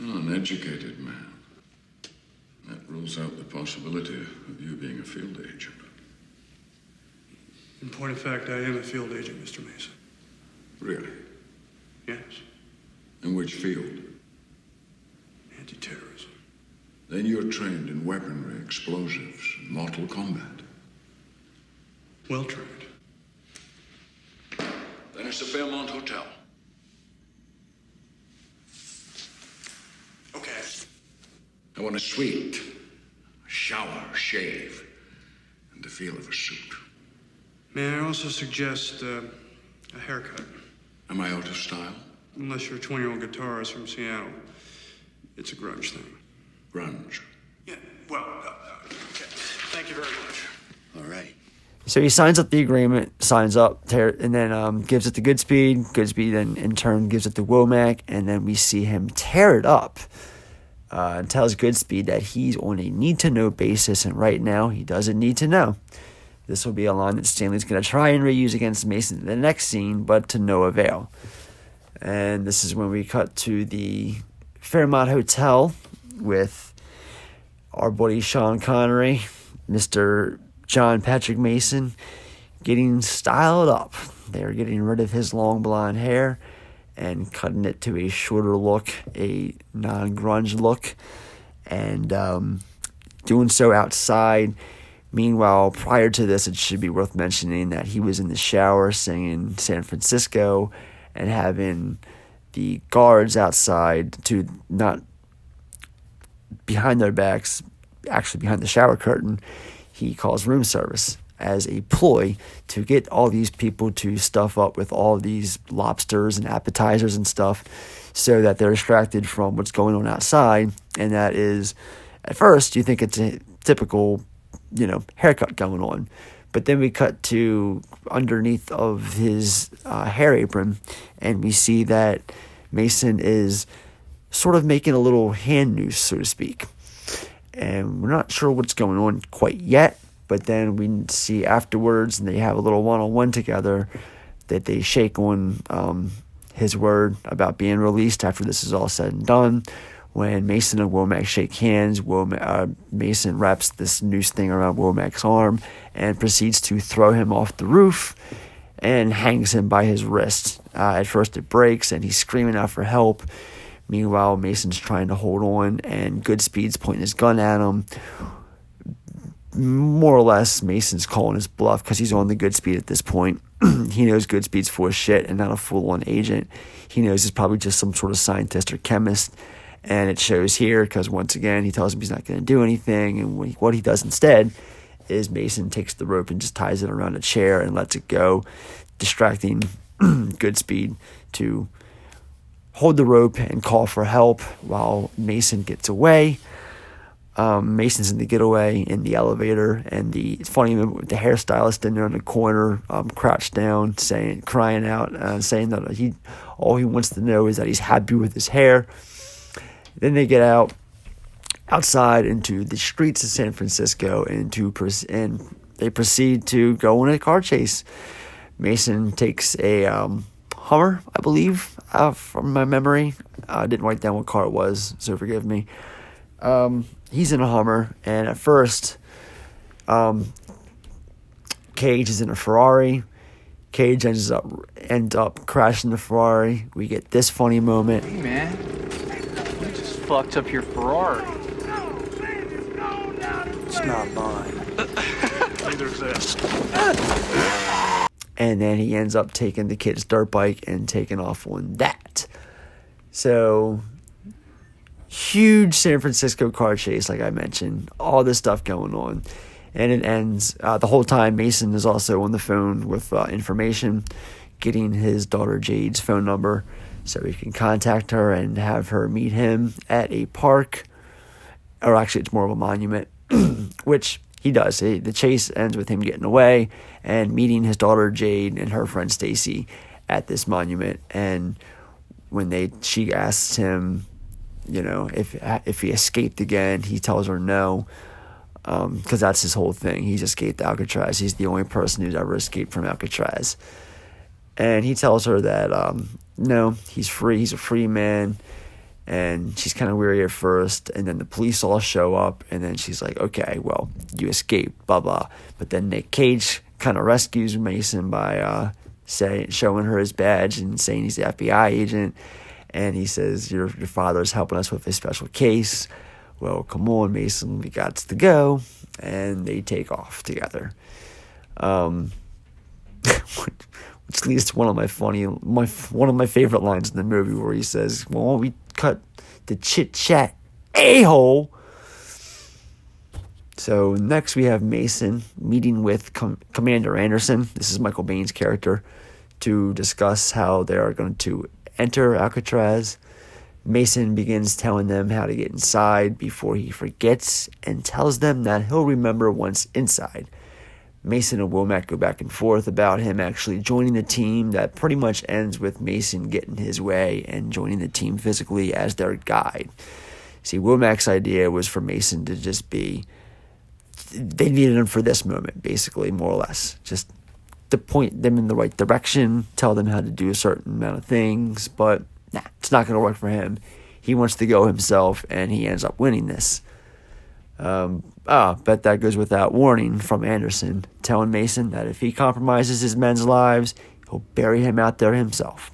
Oh, an educated man. That rules out the possibility of you being a field agent. In point of fact, I am a field agent, Mr. Mason. Really? Yes, In which field? anti-terrorism. Then you're trained in weaponry, explosives, and mortal combat. Well trained. Then it's the Fairmont Hotel. Okay. I want a suite, a shower, shave, and the feel of a suit. May I also suggest uh, a haircut? Am I out of style? Unless you're a 20 year old guitarist from Seattle. It's a grunge thing. Grunge. Yeah, well, uh, uh, okay. Thank you very much. All right. So he signs up the agreement, signs up, tear, and then um, gives it to Goodspeed. Goodspeed then in turn gives it to Womack, and then we see him tear it up. Uh, and tells Goodspeed that he's on a need to know basis, and right now he doesn't need to know. This will be a line that Stanley's going to try and reuse against Mason in the next scene, but to no avail. And this is when we cut to the Fairmont Hotel with our buddy Sean Connery, Mr. John Patrick Mason, getting styled up. They're getting rid of his long blonde hair and cutting it to a shorter look, a non grunge look, and um, doing so outside. Meanwhile, prior to this, it should be worth mentioning that he was in the shower singing San Francisco and having the guards outside to not behind their backs, actually behind the shower curtain, he calls room service as a ploy to get all these people to stuff up with all these lobsters and appetizers and stuff so that they're distracted from what's going on outside. And that is, at first, you think it's a typical, you know, haircut going on. But then we cut to underneath of his uh, hair apron, and we see that Mason is sort of making a little hand noose, so to speak. And we're not sure what's going on quite yet, but then we see afterwards, and they have a little one on one together that they shake on um, his word about being released after this is all said and done. When Mason and Womack shake hands, Womack, uh, Mason wraps this noose thing around Womack's arm and proceeds to throw him off the roof and hangs him by his wrist. Uh, at first, it breaks and he's screaming out for help. Meanwhile, Mason's trying to hold on, and Goodspeed's pointing his gun at him. More or less, Mason's calling his bluff because he's on the Goodspeed at this point. <clears throat> he knows Goodspeed's full of shit and not a full on agent. He knows he's probably just some sort of scientist or chemist. And it shows here because once again, he tells him he's not going to do anything. And what he does instead is Mason takes the rope and just ties it around a chair and lets it go, distracting <clears throat> Goodspeed to hold the rope and call for help while Mason gets away. Um, Mason's in the getaway in the elevator, and the it's funny the hairstylist in there in the corner, um, crouched down, saying, crying out, uh, saying that he all he wants to know is that he's happy with his hair. Then they get out outside into the streets of San Francisco, and to and they proceed to go on a car chase. Mason takes a um, Hummer, I believe, uh, from my memory. I didn't write down what car it was, so forgive me. Um, he's in a Hummer, and at first, um, Cage is in a Ferrari. Cage ends up ends up crashing the Ferrari. We get this funny moment. Hey man, you just fucked up your Ferrari. It's not mine. <laughs> Neither is this. And then he ends up taking the kid's dirt bike and taking off on that. So, huge San Francisco car chase, like I mentioned. All this stuff going on. And it ends uh, the whole time. Mason is also on the phone with uh, information, getting his daughter Jade's phone number so he can contact her and have her meet him at a park. Or actually, it's more of a monument, <clears throat> which he does. The chase ends with him getting away and meeting his daughter Jade and her friend Stacy at this monument. And when they she asks him, you know, if if he escaped again, he tells her no, because um, that's his whole thing. He's escaped Alcatraz. He's the only person who's ever escaped from Alcatraz. And he tells her that um, no, he's free. He's a free man. And she's kind of weary at first, and then the police all show up, and then she's like, "Okay, well, you escaped, blah blah." But then Nick Cage kind of rescues Mason by uh, say showing her his badge and saying he's the FBI agent, and he says, "Your your father's helping us with a special case." Well, come on, Mason, we got to go, and they take off together. Um, <laughs> which leads to one of my funny, my one of my favorite lines in the movie where he says, "Well, we cut the chit chat a hole." So next we have Mason meeting with Com- Commander Anderson. This is Michael Biehn's character to discuss how they are going to enter Alcatraz. Mason begins telling them how to get inside before he forgets and tells them that he'll remember once inside. Mason and Womack go back and forth about him actually joining the team that pretty much ends with Mason getting his way and joining the team physically as their guide. See, Womack's idea was for Mason to just be, they needed him for this moment, basically, more or less. Just to point them in the right direction, tell them how to do a certain amount of things, but nah, it's not going to work for him. He wants to go himself, and he ends up winning this. Um, ah, bet that goes without warning from Anderson, telling Mason that if he compromises his men's lives, he'll bury him out there himself.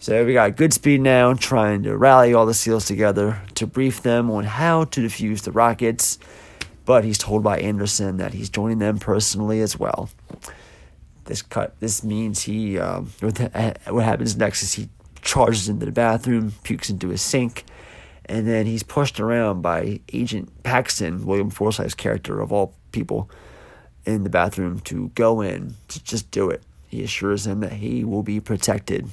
So we got Goodspeed now trying to rally all the SEALs together to brief them on how to defuse the rockets, but he's told by Anderson that he's joining them personally as well. This cut. This means he. Um, what happens next is he charges into the bathroom, pukes into his sink, and then he's pushed around by Agent Paxton, William Forsythe's character of all people, in the bathroom to go in to just do it. He assures him that he will be protected.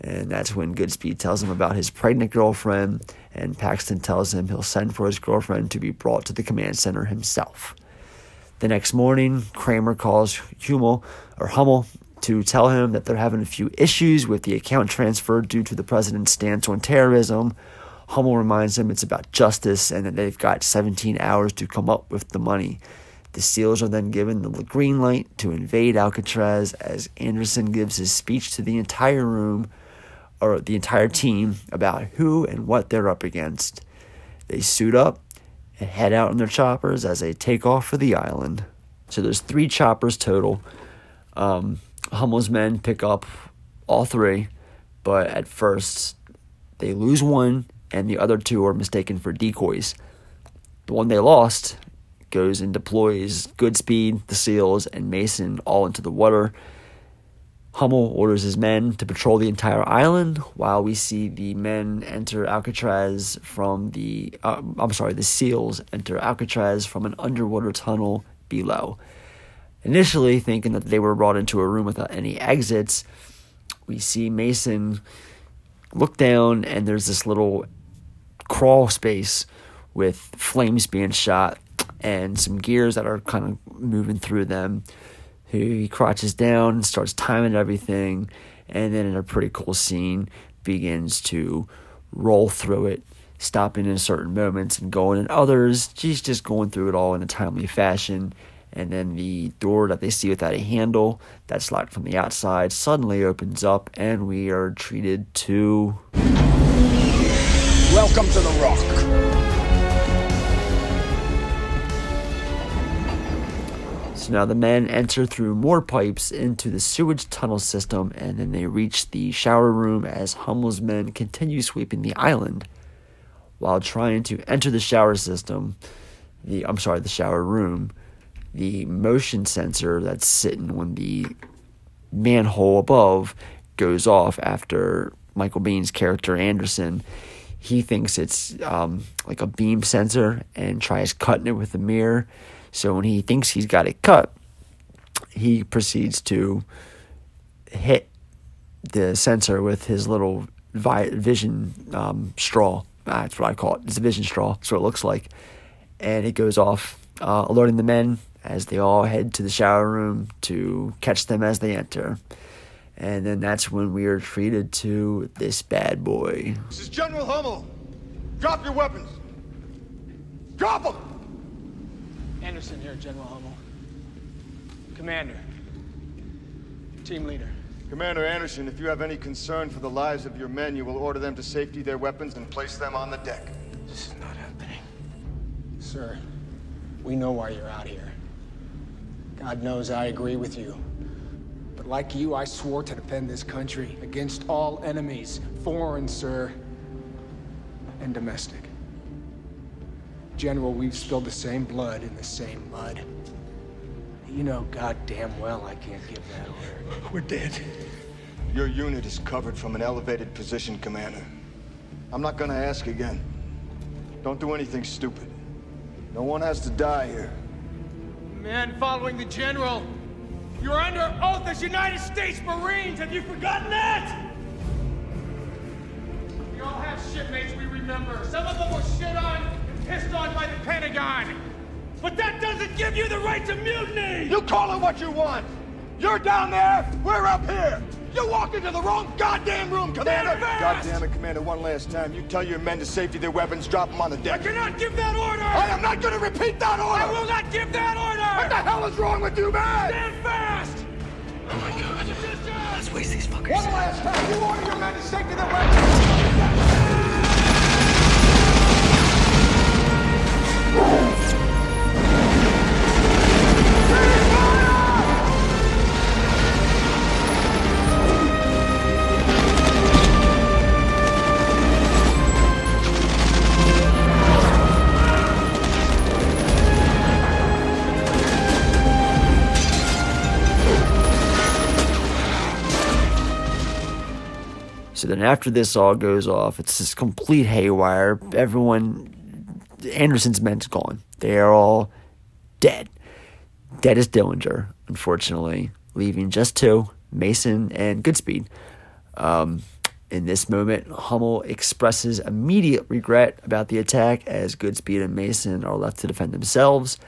And that's when Goodspeed tells him about his pregnant girlfriend, and Paxton tells him he'll send for his girlfriend to be brought to the command center himself. The next morning, Kramer calls Hummel or Hummel to tell him that they're having a few issues with the account transfer due to the president's stance on terrorism, Hummel reminds him it's about justice and that they've got 17 hours to come up with the money. The SEALs are then given the green light to invade Alcatraz as Anderson gives his speech to the entire room or the entire team about who and what they're up against. They suit up and head out in their choppers as they take off for the island. So there's three choppers total. Um, Hummel's men pick up all three, but at first they lose one and the other two are mistaken for decoys. The one they lost goes and deploys Goodspeed, the SEALs, and Mason all into the water. Hummel orders his men to patrol the entire island while we see the men enter Alcatraz from the, uh, I'm sorry, the SEALs enter Alcatraz from an underwater tunnel below. Initially, thinking that they were brought into a room without any exits, we see Mason look down and there's this little crawl space with flames being shot and some gears that are kind of moving through them. He crouches down and starts timing everything, and then in a pretty cool scene, begins to roll through it, stopping in certain moments and going in others. He's just going through it all in a timely fashion. And then the door that they see without a handle that's locked from the outside suddenly opens up, and we are treated to. Welcome to the Rock. Now the men enter through more pipes into the sewage tunnel system, and then they reach the shower room as Hummel's men continue sweeping the island. While trying to enter the shower system, the I'm sorry, the shower room, the motion sensor that's sitting on the manhole above goes off after Michael Biehn's character Anderson. He thinks it's um, like a beam sensor and tries cutting it with a mirror. So when he thinks he's got it cut, he proceeds to hit the sensor with his little vi- vision um, straw. That's what I call it. It's a vision straw. What it looks like. And it goes off, uh, alerting the men as they all head to the shower room to catch them as they enter. And then that's when we are treated to this bad boy. This is General Hummel. Drop your weapons. Drop them! Anderson here, General Hummel. Commander. Team leader. Commander Anderson, if you have any concern for the lives of your men, you will order them to safety their weapons and place them on the deck. This is not happening. Sir, we know why you're out here. God knows I agree with you. But like you, I swore to defend this country against all enemies, foreign, sir, and domestic. General, we've spilled the same blood in the same mud. You know goddamn well I can't give that order. We're dead. Your unit is covered from an elevated position, Commander. I'm not gonna ask again. Don't do anything stupid. No one has to die here. Men following the General, you're under oath as United States Marines. Have you forgotten that? We all have shipmates we remember. Some of them were shit on and pissed on by the Pentagon. But that doesn't give you the right to mutiny! You call it what you want! You're down there, we're up here! You walk into the wrong goddamn room, Commander! Goddamn it, Commander, one last time. You tell your men to safety their weapons, drop them on the deck. I cannot give that order! I am not gonna repeat that order! I will not give that order! What the hell is wrong with you, man? Stand fast! Oh my god. Let's waste these fuckers. One last time, you order your men to safety their weapons! So then after this all goes off, it's this complete haywire. Everyone, Anderson's men's gone. They are all dead. Dead is Dillinger, unfortunately, leaving just two, Mason and Goodspeed. Um, in this moment, Hummel expresses immediate regret about the attack as Goodspeed and Mason are left to defend themselves.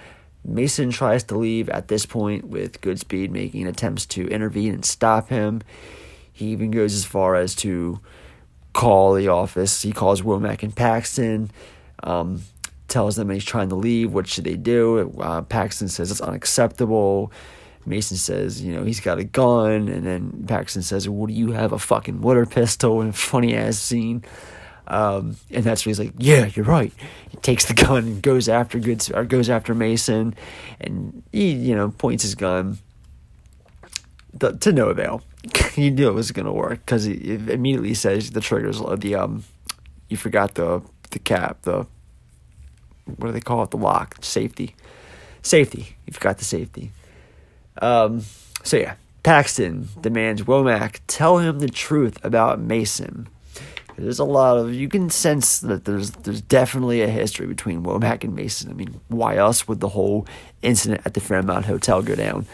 Mason tries to leave at this point, with Goodspeed making attempts to intervene and stop him. He even goes as far as to call the office. He calls Womack and Paxton, um, tells them he's trying to leave. What should they do? Uh, Paxton says it's unacceptable. Mason says, you know, he's got a gun. And then Paxton says, What do you have? A fucking water pistol? And funny ass scene. Um, and that's when he's like, "Yeah, you're right." He takes the gun and goes after Goods or goes after Mason, and he, you know, points his gun to, to no avail. <laughs> he knew it was gonna work because he, immediately says the triggers the um, you forgot the the cap the what do they call it the lock safety safety you forgot the safety. Um, so yeah, Paxton demands Womack tell him the truth about Mason. There's a lot of you can sense that there's there's definitely a history between Womack and Mason. I mean, why else would the whole incident at the Fairmont Hotel go down?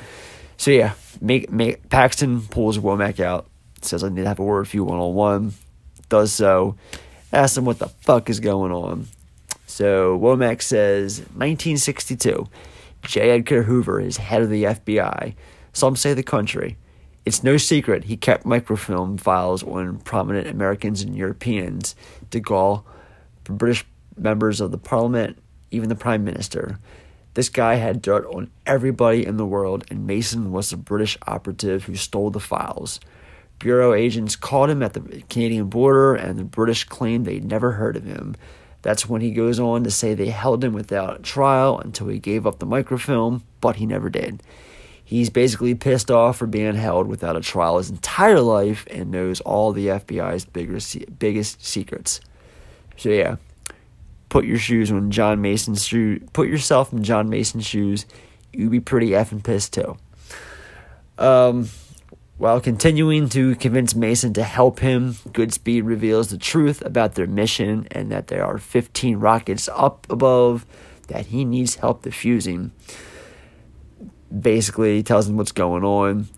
So yeah, make, make Paxton pulls Womack out, says I need to have a word with you one on one. Does so, asks him what the fuck is going on. So Womack says 1962, J. Edgar Hoover is head of the FBI. Some say the country. It's no secret he kept microfilm files on prominent Americans and Europeans, de Gaulle, British members of the parliament, even the prime minister. This guy had dirt on everybody in the world, and Mason was the British operative who stole the files. Bureau agents called him at the Canadian border, and the British claimed they'd never heard of him. That's when he goes on to say they held him without trial until he gave up the microfilm, but he never did. He's basically pissed off for being held without a trial his entire life and knows all the FBI's biggest, biggest secrets. So, yeah, put your shoes on John Mason's shoe, put yourself in John Mason's shoes, you'd be pretty effing pissed too. Um, while continuing to convince Mason to help him, Goodspeed reveals the truth about their mission and that there are 15 rockets up above that he needs help defusing. Basically, he tells him what's going on.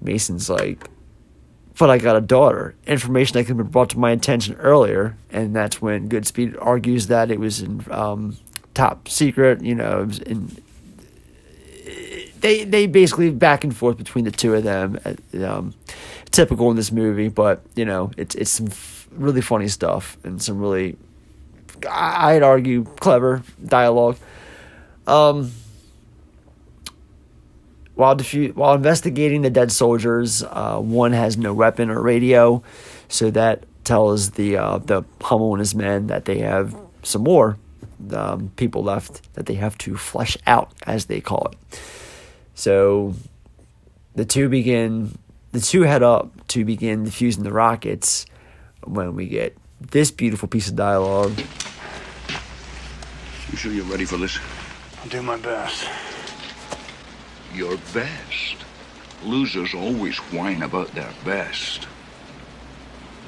Mason's like, but I got a daughter. Information that could have been brought to my attention earlier, and that's when Goodspeed argues that it was in um, top secret. You know, in they they basically back and forth between the two of them. Uh, um, typical in this movie, but you know, it's it's some f- really funny stuff and some really, I'd argue, clever dialogue. Um, while defu- while investigating the dead soldiers, uh, one has no weapon or radio, so that tells the uh, the Hummel and his men that they have some more um, people left that they have to flesh out, as they call it. So the two begin, the two head up to begin defusing the rockets when we get this beautiful piece of dialogue. You sure you're ready for this? I'll do my best. Your best. Losers always whine about their best.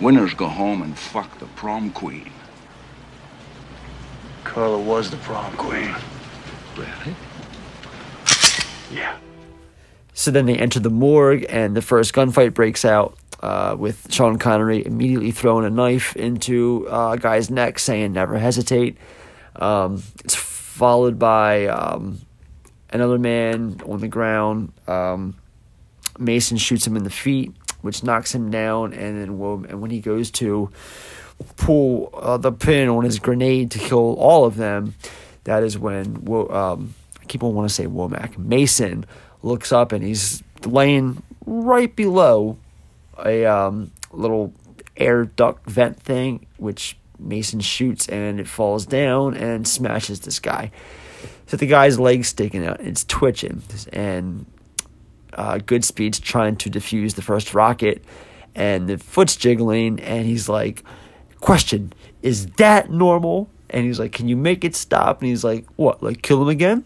Winners go home and fuck the prom queen. Carla was the prom queen. Really? Yeah. So then they enter the morgue, and the first gunfight breaks out uh, with Sean Connery immediately throwing a knife into uh, a guy's neck, saying, Never hesitate. Um, it's followed by um, another man on the ground. Um, Mason shoots him in the feet, which knocks him down, and then and when he goes to pull uh, the pin on his grenade to kill all of them, that is when um, On want to say Womack Mason looks up and he's laying right below a um, little air duct vent thing, which Mason shoots and it falls down and smashes this guy. So the guy's leg's sticking out, it's twitching, and uh, Goodspeed's trying to defuse the first rocket, and the foot's jiggling, and he's like, "Question: Is that normal?" And he's like, "Can you make it stop?" And he's like, "What? Like kill him again?"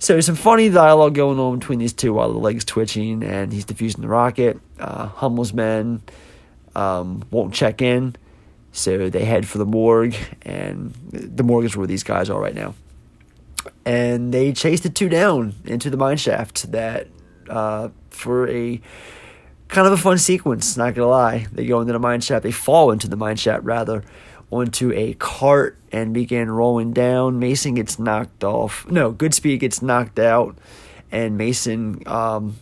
So some funny dialogue going on between these two while the leg's twitching and he's defusing the rocket. Uh, Hummel's men um, won't check in, so they head for the morgue, and the morgue is where these guys are right now. And they chase the two down into the mine shaft that uh, for a kind of a fun sequence, not gonna lie. They go into the mine shaft, they fall into the mine shaft rather, onto a cart and began rolling down. Mason gets knocked off. No, Goodspeed gets knocked out, and Mason um,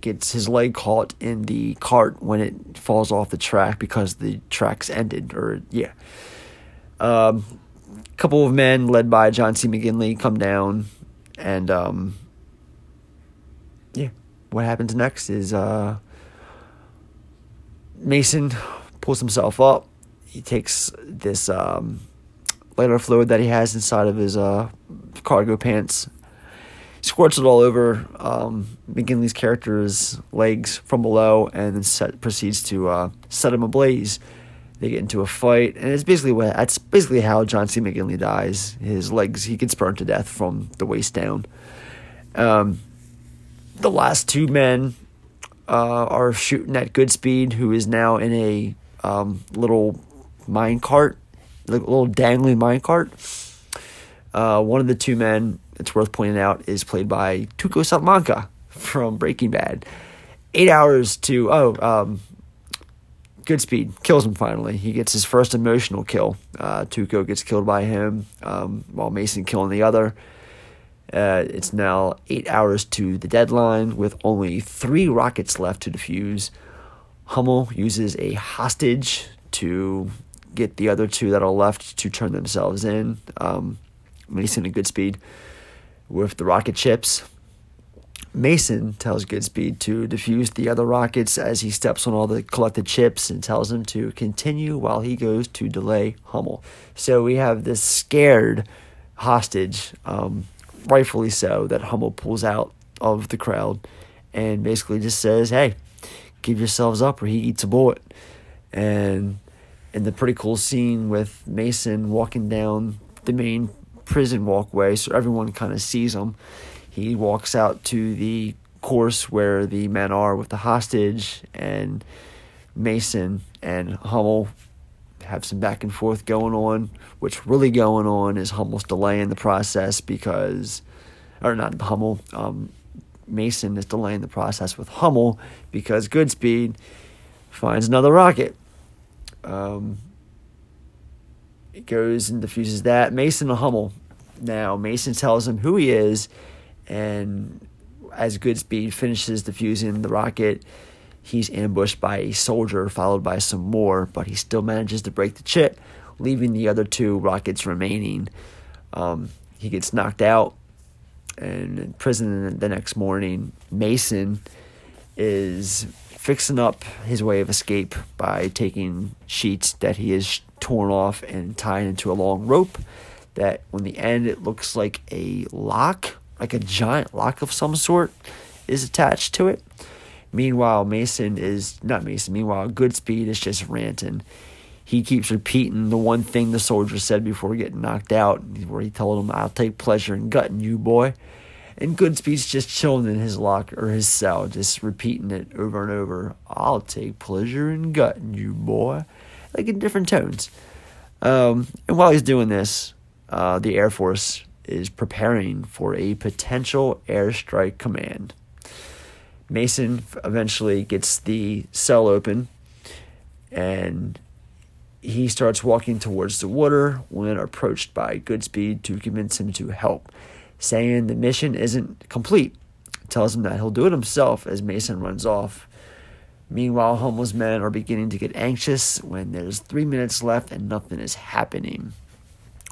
gets his leg caught in the cart when it falls off the track because the track's ended. Or yeah, um, a couple of men led by John C. McGinley come down, and um, yeah, what happens next is uh, Mason pulls himself up he takes this um, lighter fluid that he has inside of his uh, cargo pants, squirts it all over um, McGinley's character's legs from below, and then set, proceeds to uh, set him ablaze. They get into a fight, and it's basically what that's basically how John C. McGinley dies. His legs, he gets burned to death from the waist down. Um, the last two men uh, are shooting at Goodspeed, who is now in a um, little mine cart, like a little dangling mine cart. Uh, one of the two men, it's worth pointing out, is played by Tuco Salamanca from Breaking Bad. Eight hours to, oh, um, Goodspeed kills him finally. He gets his first emotional kill. Uh, Tuco gets killed by him um, while Mason killing the other. Uh, it's now eight hours to the deadline with only three rockets left to defuse. Hummel uses a hostage to get the other two that are left to turn themselves in. Um, Mason and Goodspeed with the rocket chips. Mason tells Goodspeed to defuse the other rockets as he steps on all the collected chips and tells him to continue while he goes to delay Hummel. So we have this scared hostage, um, rightfully so, that Hummel pulls out of the crowd and basically just says, hey, give yourselves up or he eats a bullet. And and the pretty cool scene with Mason walking down the main prison walkway so everyone kind of sees him. He walks out to the course where the men are with the hostage, and Mason and Hummel have some back and forth going on. What's really going on is Hummel's delaying the process because, or not Hummel, um, Mason is delaying the process with Hummel because Goodspeed finds another rocket. Um, it goes and diffuses that. Mason Hummel. Now, Mason tells him who he is, and as Goodspeed finishes defusing the rocket, he's ambushed by a soldier, followed by some more, but he still manages to break the chip, leaving the other two rockets remaining. Um, he gets knocked out and in prison the next morning. Mason is fixing up his way of escape by taking sheets that he has torn off and tied into a long rope that when the end it looks like a lock like a giant lock of some sort is attached to it. Meanwhile mason is not mason meanwhile goodspeed is just ranting. He keeps repeating the one thing the soldier said before getting knocked out where he told him i'll take pleasure in gutting you boy and Goodspeed's just chilling in his locker or his cell, just repeating it over and over. I'll take pleasure in gutting you, boy. Like in different tones. Um, and while he's doing this, uh, the Air Force is preparing for a potential airstrike command. Mason eventually gets the cell open and he starts walking towards the water when approached by Goodspeed to convince him to help saying the mission isn't complete. Tells him that he'll do it himself as Mason runs off. Meanwhile, Hummel's men are beginning to get anxious when there's three minutes left and nothing is happening.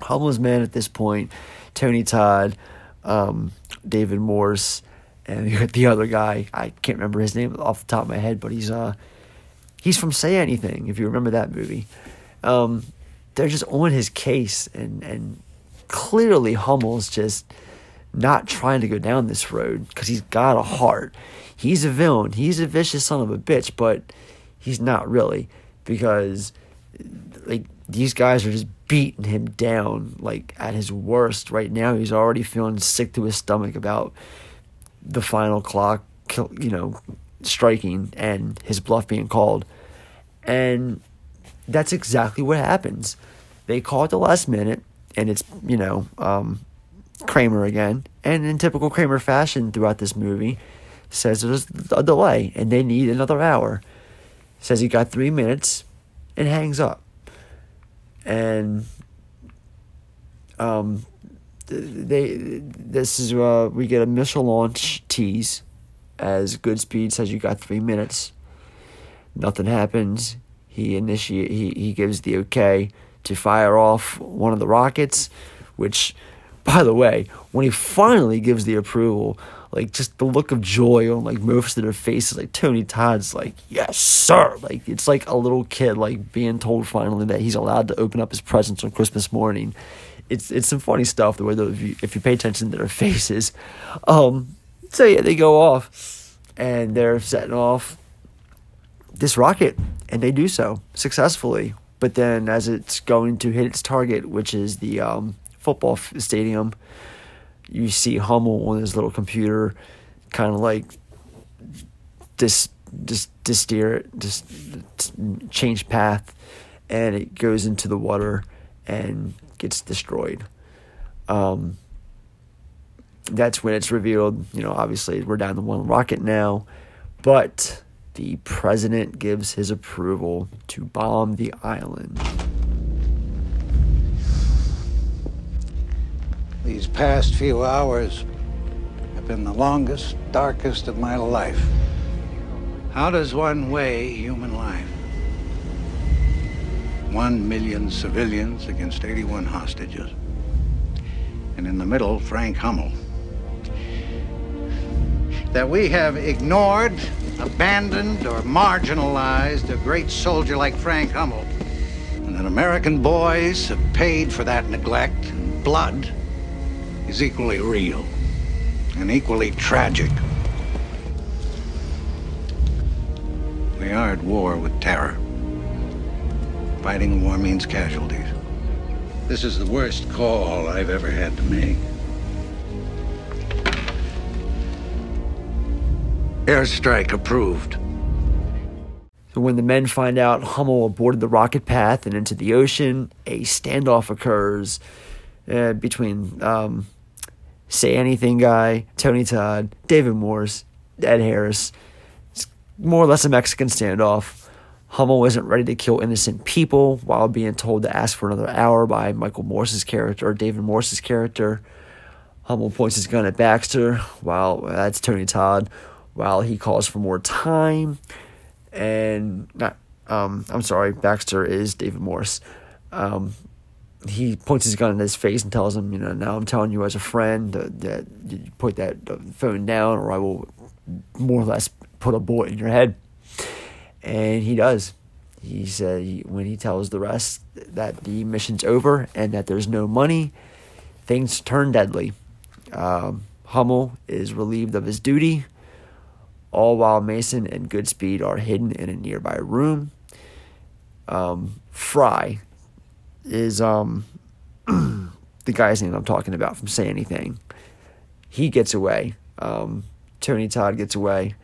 Hummel's men at this point, Tony Todd, um, David Morse, and <laughs> the other guy, I can't remember his name off the top of my head, but he's uh he's from Say Anything, if you remember that movie. Um, they're just on his case and and clearly Hummel's just not trying to go down this road because he's got a heart. He's a villain. He's a vicious son of a bitch, but he's not really because like these guys are just beating him down like at his worst right now. He's already feeling sick to his stomach about the final clock, you know, striking and his bluff being called. And that's exactly what happens. They call at the last minute, and it's, you know, um, Kramer again, and in typical Kramer fashion throughout this movie, says there's a delay and they need another hour. Says he got three minutes and hangs up. And um, they this is uh, we get a missile launch tease as Goodspeed says you got three minutes. Nothing happens. He initiate he, he gives the okay to fire off one of the rockets, which by the way, when he finally gives the approval, like just the look of joy on like most of their faces, like Tony Todd's like, yes, sir. Like it's like a little kid like being told finally that he's allowed to open up his presents on Christmas morning. It's it's some funny stuff the way that if you, if you pay attention to their <laughs> faces. Um, so yeah, they go off and they're setting off this rocket, and they do so successfully. But then, as it's going to hit its target, which is the um, football stadium, you see Hummel on his little computer, kind of like dis dis it, just change path, and it goes into the water and gets destroyed. Um, that's when it's revealed. You know, obviously we're down to one rocket now, but the president gives his approval to bomb the island. These past few hours have been the longest, darkest of my life. How does one weigh human life? One million civilians against 81 hostages. And in the middle, Frank Hummel. That we have ignored, abandoned, or marginalized a great soldier like Frank Hummel. And that American boys have paid for that neglect in blood is equally real and equally tragic. We are at war with terror. Fighting war means casualties. This is the worst call I've ever had to make. Airstrike approved. So when the men find out Hummel aborted the rocket path and into the ocean, a standoff occurs uh, between um, Say Anything guy, Tony Todd, David Morse, Ed Harris. It's more or less a Mexican standoff. Hummel isn't ready to kill innocent people while being told to ask for another hour by Michael Morse's character or David Morse's character. Hummel points his gun at Baxter while that's Tony Todd while he calls for more time and not um I'm sorry, Baxter is David Morse. Um he points his gun in his face and tells him, you know, now I'm telling you as a friend that, that you put that phone down or I will more or less put a bullet in your head. And he does. He said he, when he tells the rest that the mission's over and that there's no money, things turn deadly. Um, Hummel is relieved of his duty, all while Mason and Goodspeed are hidden in a nearby room. Um, Frye is um, <clears throat> the guy's name I'm talking about from Say Anything. He gets away. Um, Tony Todd gets away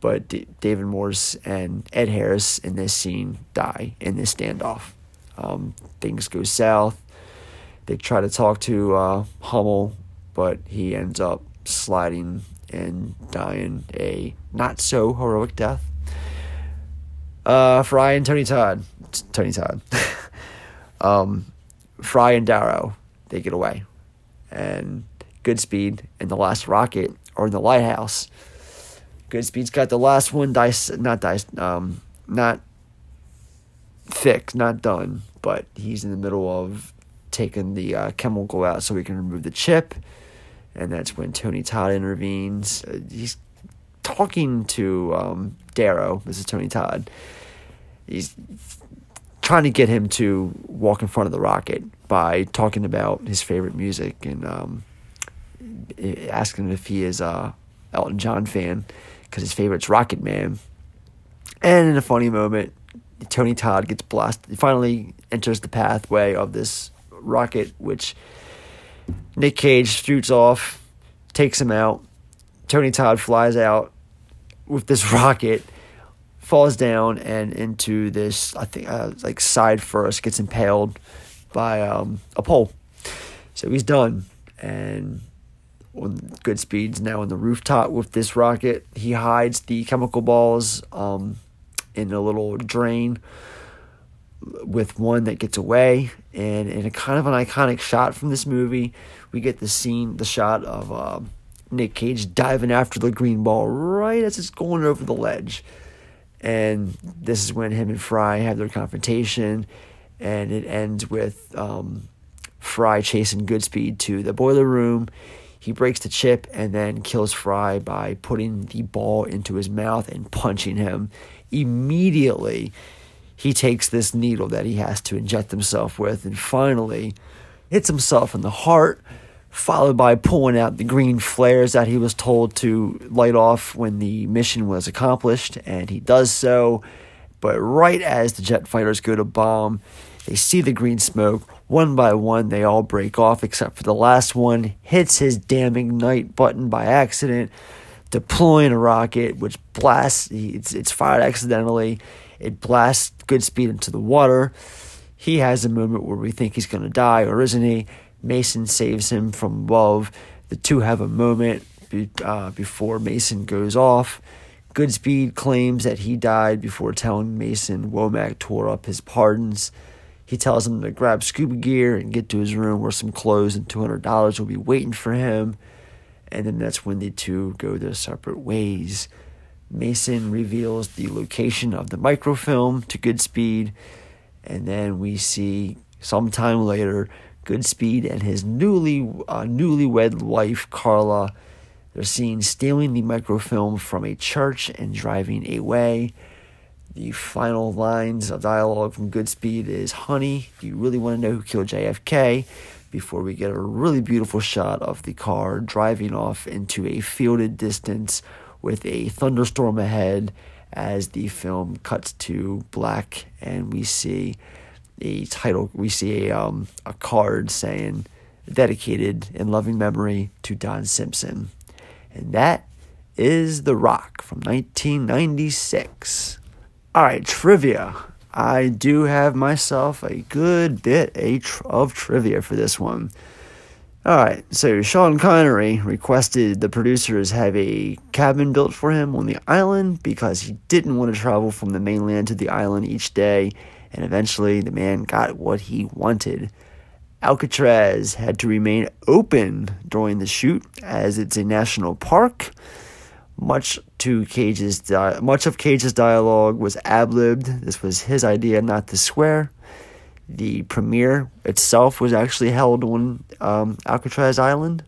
but D- David Morse and Ed Harris in this scene die in this standoff. Um, things go south. They try to talk to uh, Hummel, but he ends up sliding and dying a not so heroic death. Uh, Frye and Tony Todd, Tony Todd, <laughs> um, Frye and Darrow, they get away, and Goodspeed and the last rocket are in the lighthouse Goodspeed's got the last one dice, not dice, um, not fixed, not done, but he's in the middle of taking the uh, chemical out so we can remove the chip, and that's when Tony Todd intervenes. Uh, he's talking to um, Darrow. This is Tony Todd. He's trying to get him to walk in front of the rocket by talking about his favorite music and um, asking him if he is a Elton John fan because his favorite's Rocket Man. And in a funny moment, Tony Todd gets blasted. He finally enters the pathway of this rocket, which Nick Cage shoots off, takes him out. Tony Todd flies out with this <laughs> rocket, falls down and into this, I think, uh, like side first, gets impaled by um, a pole. So he's done. And on Goodspeed's now on the rooftop with this rocket. He hides the chemical balls um, in a little drain with one that gets away. And in a kind of an iconic shot from this movie, we get the scene, the shot of uh, Nick Cage diving after the green ball right as it's going over the ledge. And this is when him and Frye have their confrontation, and it ends with um, Frye chasing Goodspeed to the boiler room. He breaks the chip and then kills Frye by putting the ball into his mouth and punching him. Immediately, he takes this needle that he has to inject himself with and finally hits himself in the heart, followed by pulling out the green flares that he was told to light off when the mission was accomplished, and he does so. But right as the jet fighters go to bomb, they see the green smoke, one by one, they all break off except for the last one, hits his damn ignite button by accident, deploying a rocket, which blasts, it's, it's fired accidentally. It blasts Goodspeed into the water. He has a moment where we think he's going to die, or isn't he? Mason saves him from above. The two have a moment be, uh, before Mason goes off. Goodspeed claims that he died before telling Mason Womack tore up his pardons. He tells him to grab scuba gear and get to his room where some clothes and $200 will be waiting for him. And then that's when the two go their separate ways. Mason reveals the location of the microfilm to Goodspeed. And then we see sometime later Goodspeed and his newly uh, newlywed wife Carla. They're seen stealing the microfilm from a church and driving away. The final lines of dialogue from Goodspeed is Honey, do you really want to know who killed JFK? Before we get a really beautiful shot of the car driving off into a fielded distance with a thunderstorm ahead as the film cuts to black and we see the title, we see a, um, a card saying, dedicated in loving memory to Don Simpson. And that is The Rock from 1996. All right, trivia. I do have myself a good bit of trivia for this one. All right, so Sean Connery requested the producers have a cabin built for him on the island because he didn't want to travel from the mainland to the island each day, and eventually the man got what he wanted. Alcatraz had to remain open during the shoot as it's a national park. Much to Cage's di- much of Cage's dialogue was ad-libbed. This was his idea not to swear. The premiere itself was actually held on um, Alcatraz Island.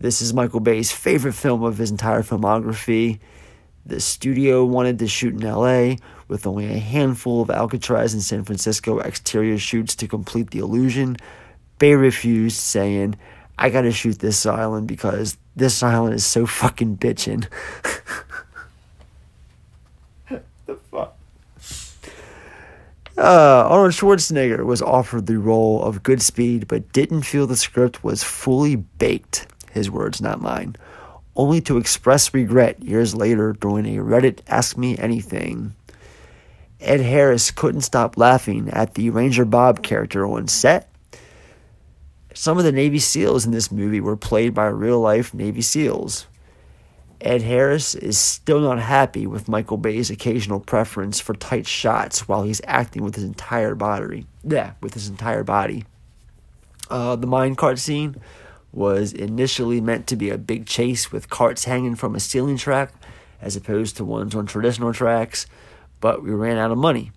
This is Michael Bay's favorite film of his entire filmography. The studio wanted to shoot in LA with only a handful of Alcatraz and San Francisco exterior shoots to complete the illusion. Bay refused, saying, I gotta shoot this island because this island is so fucking bitchin'. <laughs> the fuck? Uh, Arnold Schwarzenegger was offered the role of Goodspeed, but didn't feel the script was fully baked. His words, not mine. Only to express regret years later during a Reddit Ask Me Anything. Ed Harris couldn't stop laughing at the Ranger Bob character on set. Some of the Navy SEALs in this movie were played by real life Navy SEALs. Ed Harris is still not happy with Michael Bay's occasional preference for tight shots while he's acting with his entire body. Yeah, with his entire body. Uh, the minecart scene was initially meant to be a big chase with carts hanging from a ceiling track as opposed to ones on traditional tracks, but we ran out of money.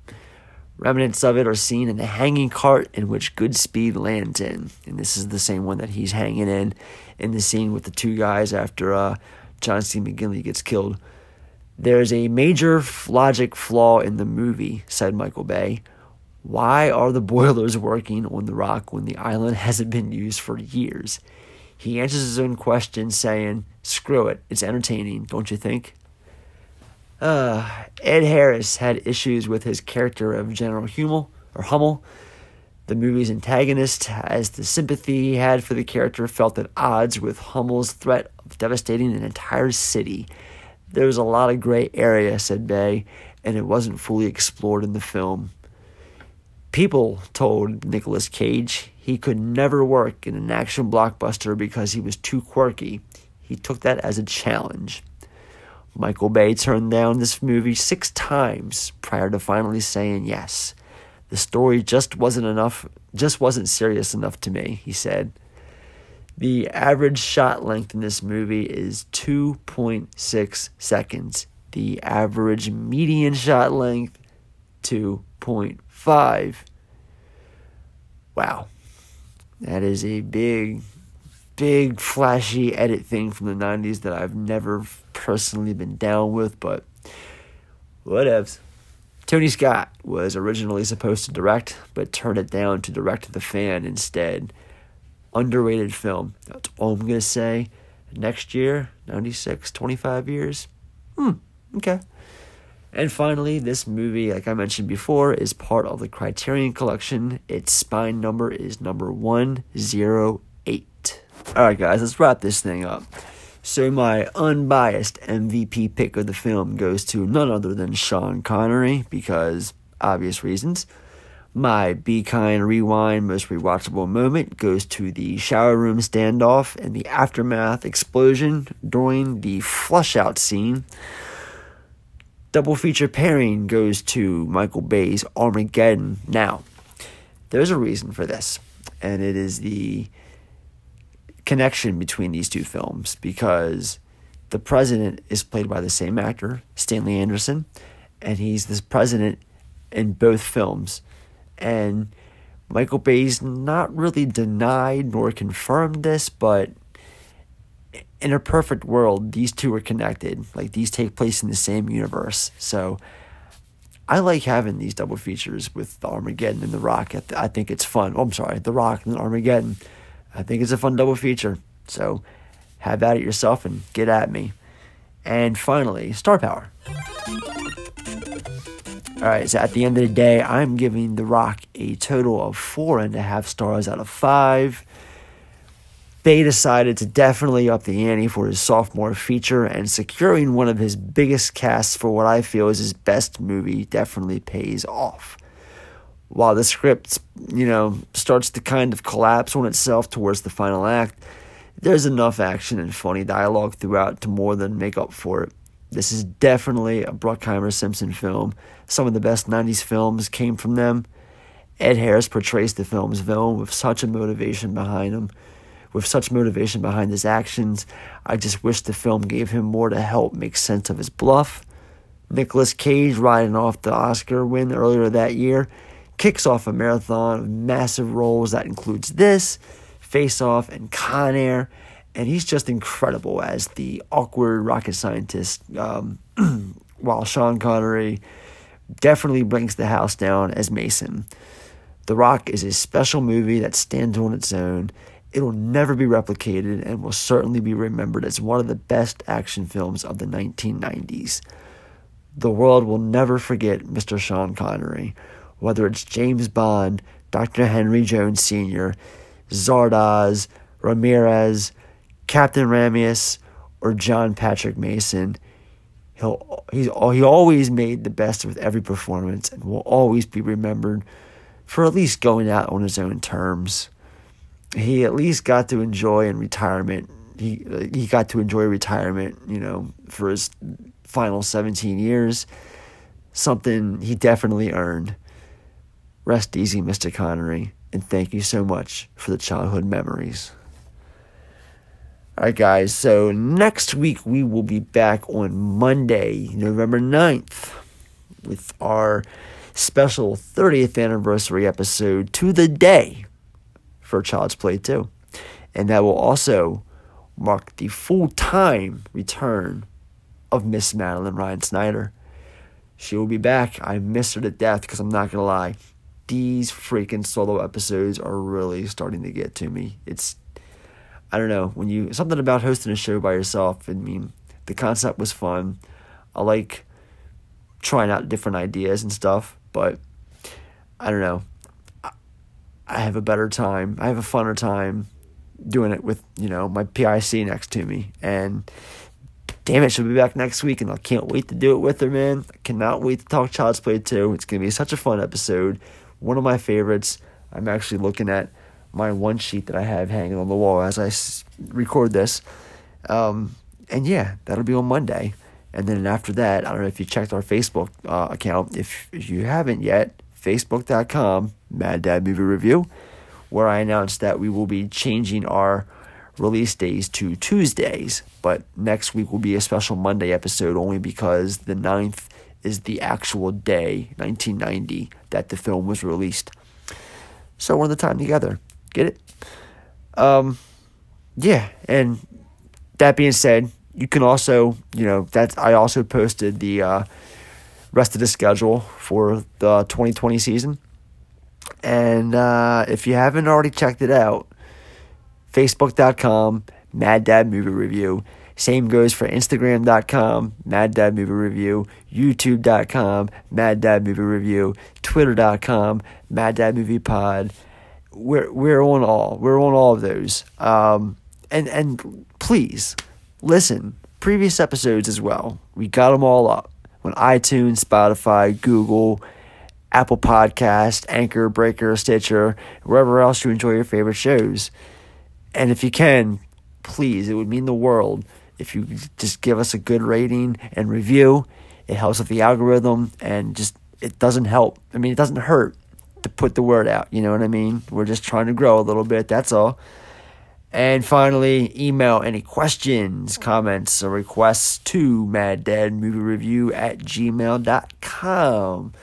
Remnants of it are seen in the hanging cart in which Goodspeed lands in. And this is the same one that he's hanging in in the scene with the two guys after uh, John C. McGinley gets killed. There's a major logic flaw in the movie, said Michael Bay. Why are the boilers working on the rock when the island <laughs> hasn't been used for years? He answers his own question saying, Screw it, it's entertaining, don't you think? Uh, Ed Harris had issues with his character of General Hummel, or Hummel. The movie's antagonist, as the sympathy he had for the character, felt at odds with Hummel's threat of devastating an entire city. There was a lot of gray area, said Bay, and it wasn't fully explored in the film. People told Nicolas Cage he could never work in an action blockbuster because he was too quirky. He took that as a challenge. Michael Bay turned down this movie six times prior to finally saying yes. The story just wasn't enough, just wasn't serious enough to me, he said. The average shot length in this movie is 2.6 seconds. The average median shot length, 2.5. Wow. That is a big, big flashy edit thing from the 90s that I've never personally been down with, but whatevs. Tony Scott was originally supposed to direct, but turned it down to direct The Fan instead. Underrated film. That's all I'm going to say. Next year, 96, 25 years. Hmm, okay. And finally, this movie, like I mentioned before, is part of the Criterion Collection. Its spine number is number 108. Alright, guys, let's wrap this thing up. So, my unbiased MVP pick of the film goes to none other than Sean Connery, because obvious reasons. My Be Kind Rewind most rewatchable moment goes to the shower room standoff and the aftermath explosion during the flush out scene. Double feature pairing goes to Michael Bay's Armageddon. Now, there's a reason for this, and it is the connection between these two films because the president is played by the same actor, Stanley Anderson, and he's the president in both films. And Michael Bay's not really denied nor confirmed this, but in a perfect world, these two are connected. Like these take place in the same universe. So I like having these double features with the Armageddon and The Rock. I think it's fun. Oh, I'm sorry, The Rock and the Armageddon. I think it's a fun double feature. So have at it yourself and get at me. And finally, star power. All right, so at the end of the day, I'm giving The Rock a total of four and a half stars out of five. Bay decided to definitely up the ante for his sophomore feature, and securing one of his biggest casts for what I feel is his best movie definitely pays off. While the script, you know, starts to kind of collapse on itself towards the final act, there's enough action and funny dialogue throughout to more than make up for it. This is definitely a Bruckheimer Simpson film. Some of the best 90s films came from them. Ed Harris portrays the film's villain with such a motivation behind him. With such motivation behind his actions, I just wish the film gave him more to help make sense of his bluff. Nicolas Cage, riding off the Oscar win earlier that year, kicks off a marathon of massive roles that includes this, Face Off, and Con Air and he's just incredible as the awkward rocket scientist. Um, <clears throat> while Sean Connery definitely brings the house down as Mason. The Rock is a special movie that stands on its own. It'll never be replicated and will certainly be remembered as one of the best action films of the 1990s. The world will never forget Mr. Sean Connery, whether it's James Bond, Dr. Henry Jones Sr., Zardoz, Ramirez, Captain Ramius or John Patrick Mason. He'll he's he always made the best with every performance and will always be remembered for at least going out on his own terms. He at least got to enjoy in retirement. He he got to enjoy retirement, you know, for his final 17 years. Something he definitely earned. Rest easy, Mr. Connery, and thank you so much for the childhood memories. All right, guys. So next week we will be back on Monday, November 9th, with our special 30th anniversary episode to the day for Child's Play 2. And that will also mark the full time return of Miss Madeline Ryan Snyder. She will be back. I miss her to death because I'm not going to lie. These freaking solo episodes are really starting to get to me. It's I don't know when you something about hosting a show by yourself. I mean, the concept was fun. I like trying out different ideas and stuff, but I don't know. I have a better time. I have a funner time doing it with you know my PIC next to me, and damn it, she'll be back next week, and I can't wait to do it with her, man. I cannot wait to talk Child's Play 2. It's gonna be such a fun episode, one of my favorites. I'm actually looking at my one sheet that I have hanging on the wall as I s- record this. Um, and yeah, that'll be on Monday. And then after that, I don't know if you checked our Facebook uh, account. If, if you haven't yet, facebook.com, Mad Dad Movie Review, where I announced that we will be changing our release days to Tuesdays. But next week will be a special Monday episode only because the 9th is the actual day, 1990, that the film was released. So we're the time together. Get it? Um, yeah, and that being said, you can also, you know, that I also posted the uh, rest of the schedule for the 2020 season. And uh, if you haven't already checked it out, Facebook.com, Mad Dad Movie Review. Same goes for Instagram.com, Mad Dad Movie Review, YouTube.com, Mad Dad Movie Review, Twitter.com, Mad Dad Movie Pod. We're we're on all we're on all of those. Um and and please listen previous episodes as well. We got them all up on itunes spotify google apple podcast anchor breaker stitcher wherever else you enjoy your favorite shows and if you can please it would mean the world if you just give us a good rating and review it helps with the algorithm and just it doesn't help i mean it doesn't hurt to put the word out. You know what I mean? We're just trying to grow a little bit. That's all. And finally, email any questions, comments, or requests to maddaddmoviereview at gmail.com.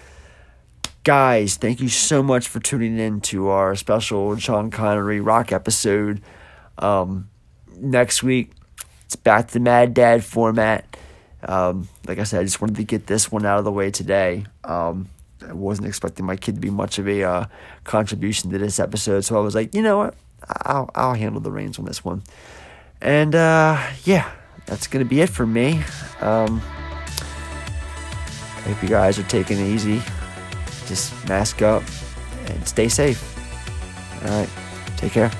Guys, thank you so much for tuning in to our special Sean Connery rock episode. Um, next week, it's back to the Mad Dad format. Um, like I said, I just wanted to get this one out of the way today. Um, I wasn't expecting my kid to be much of a uh, contribution to this episode, so I was like, you know what, I'll I'll handle the reins on this one, and uh, yeah, that's gonna be it for me. Um, hope you guys are taking it easy. Just mask up and stay safe. All right. Take care.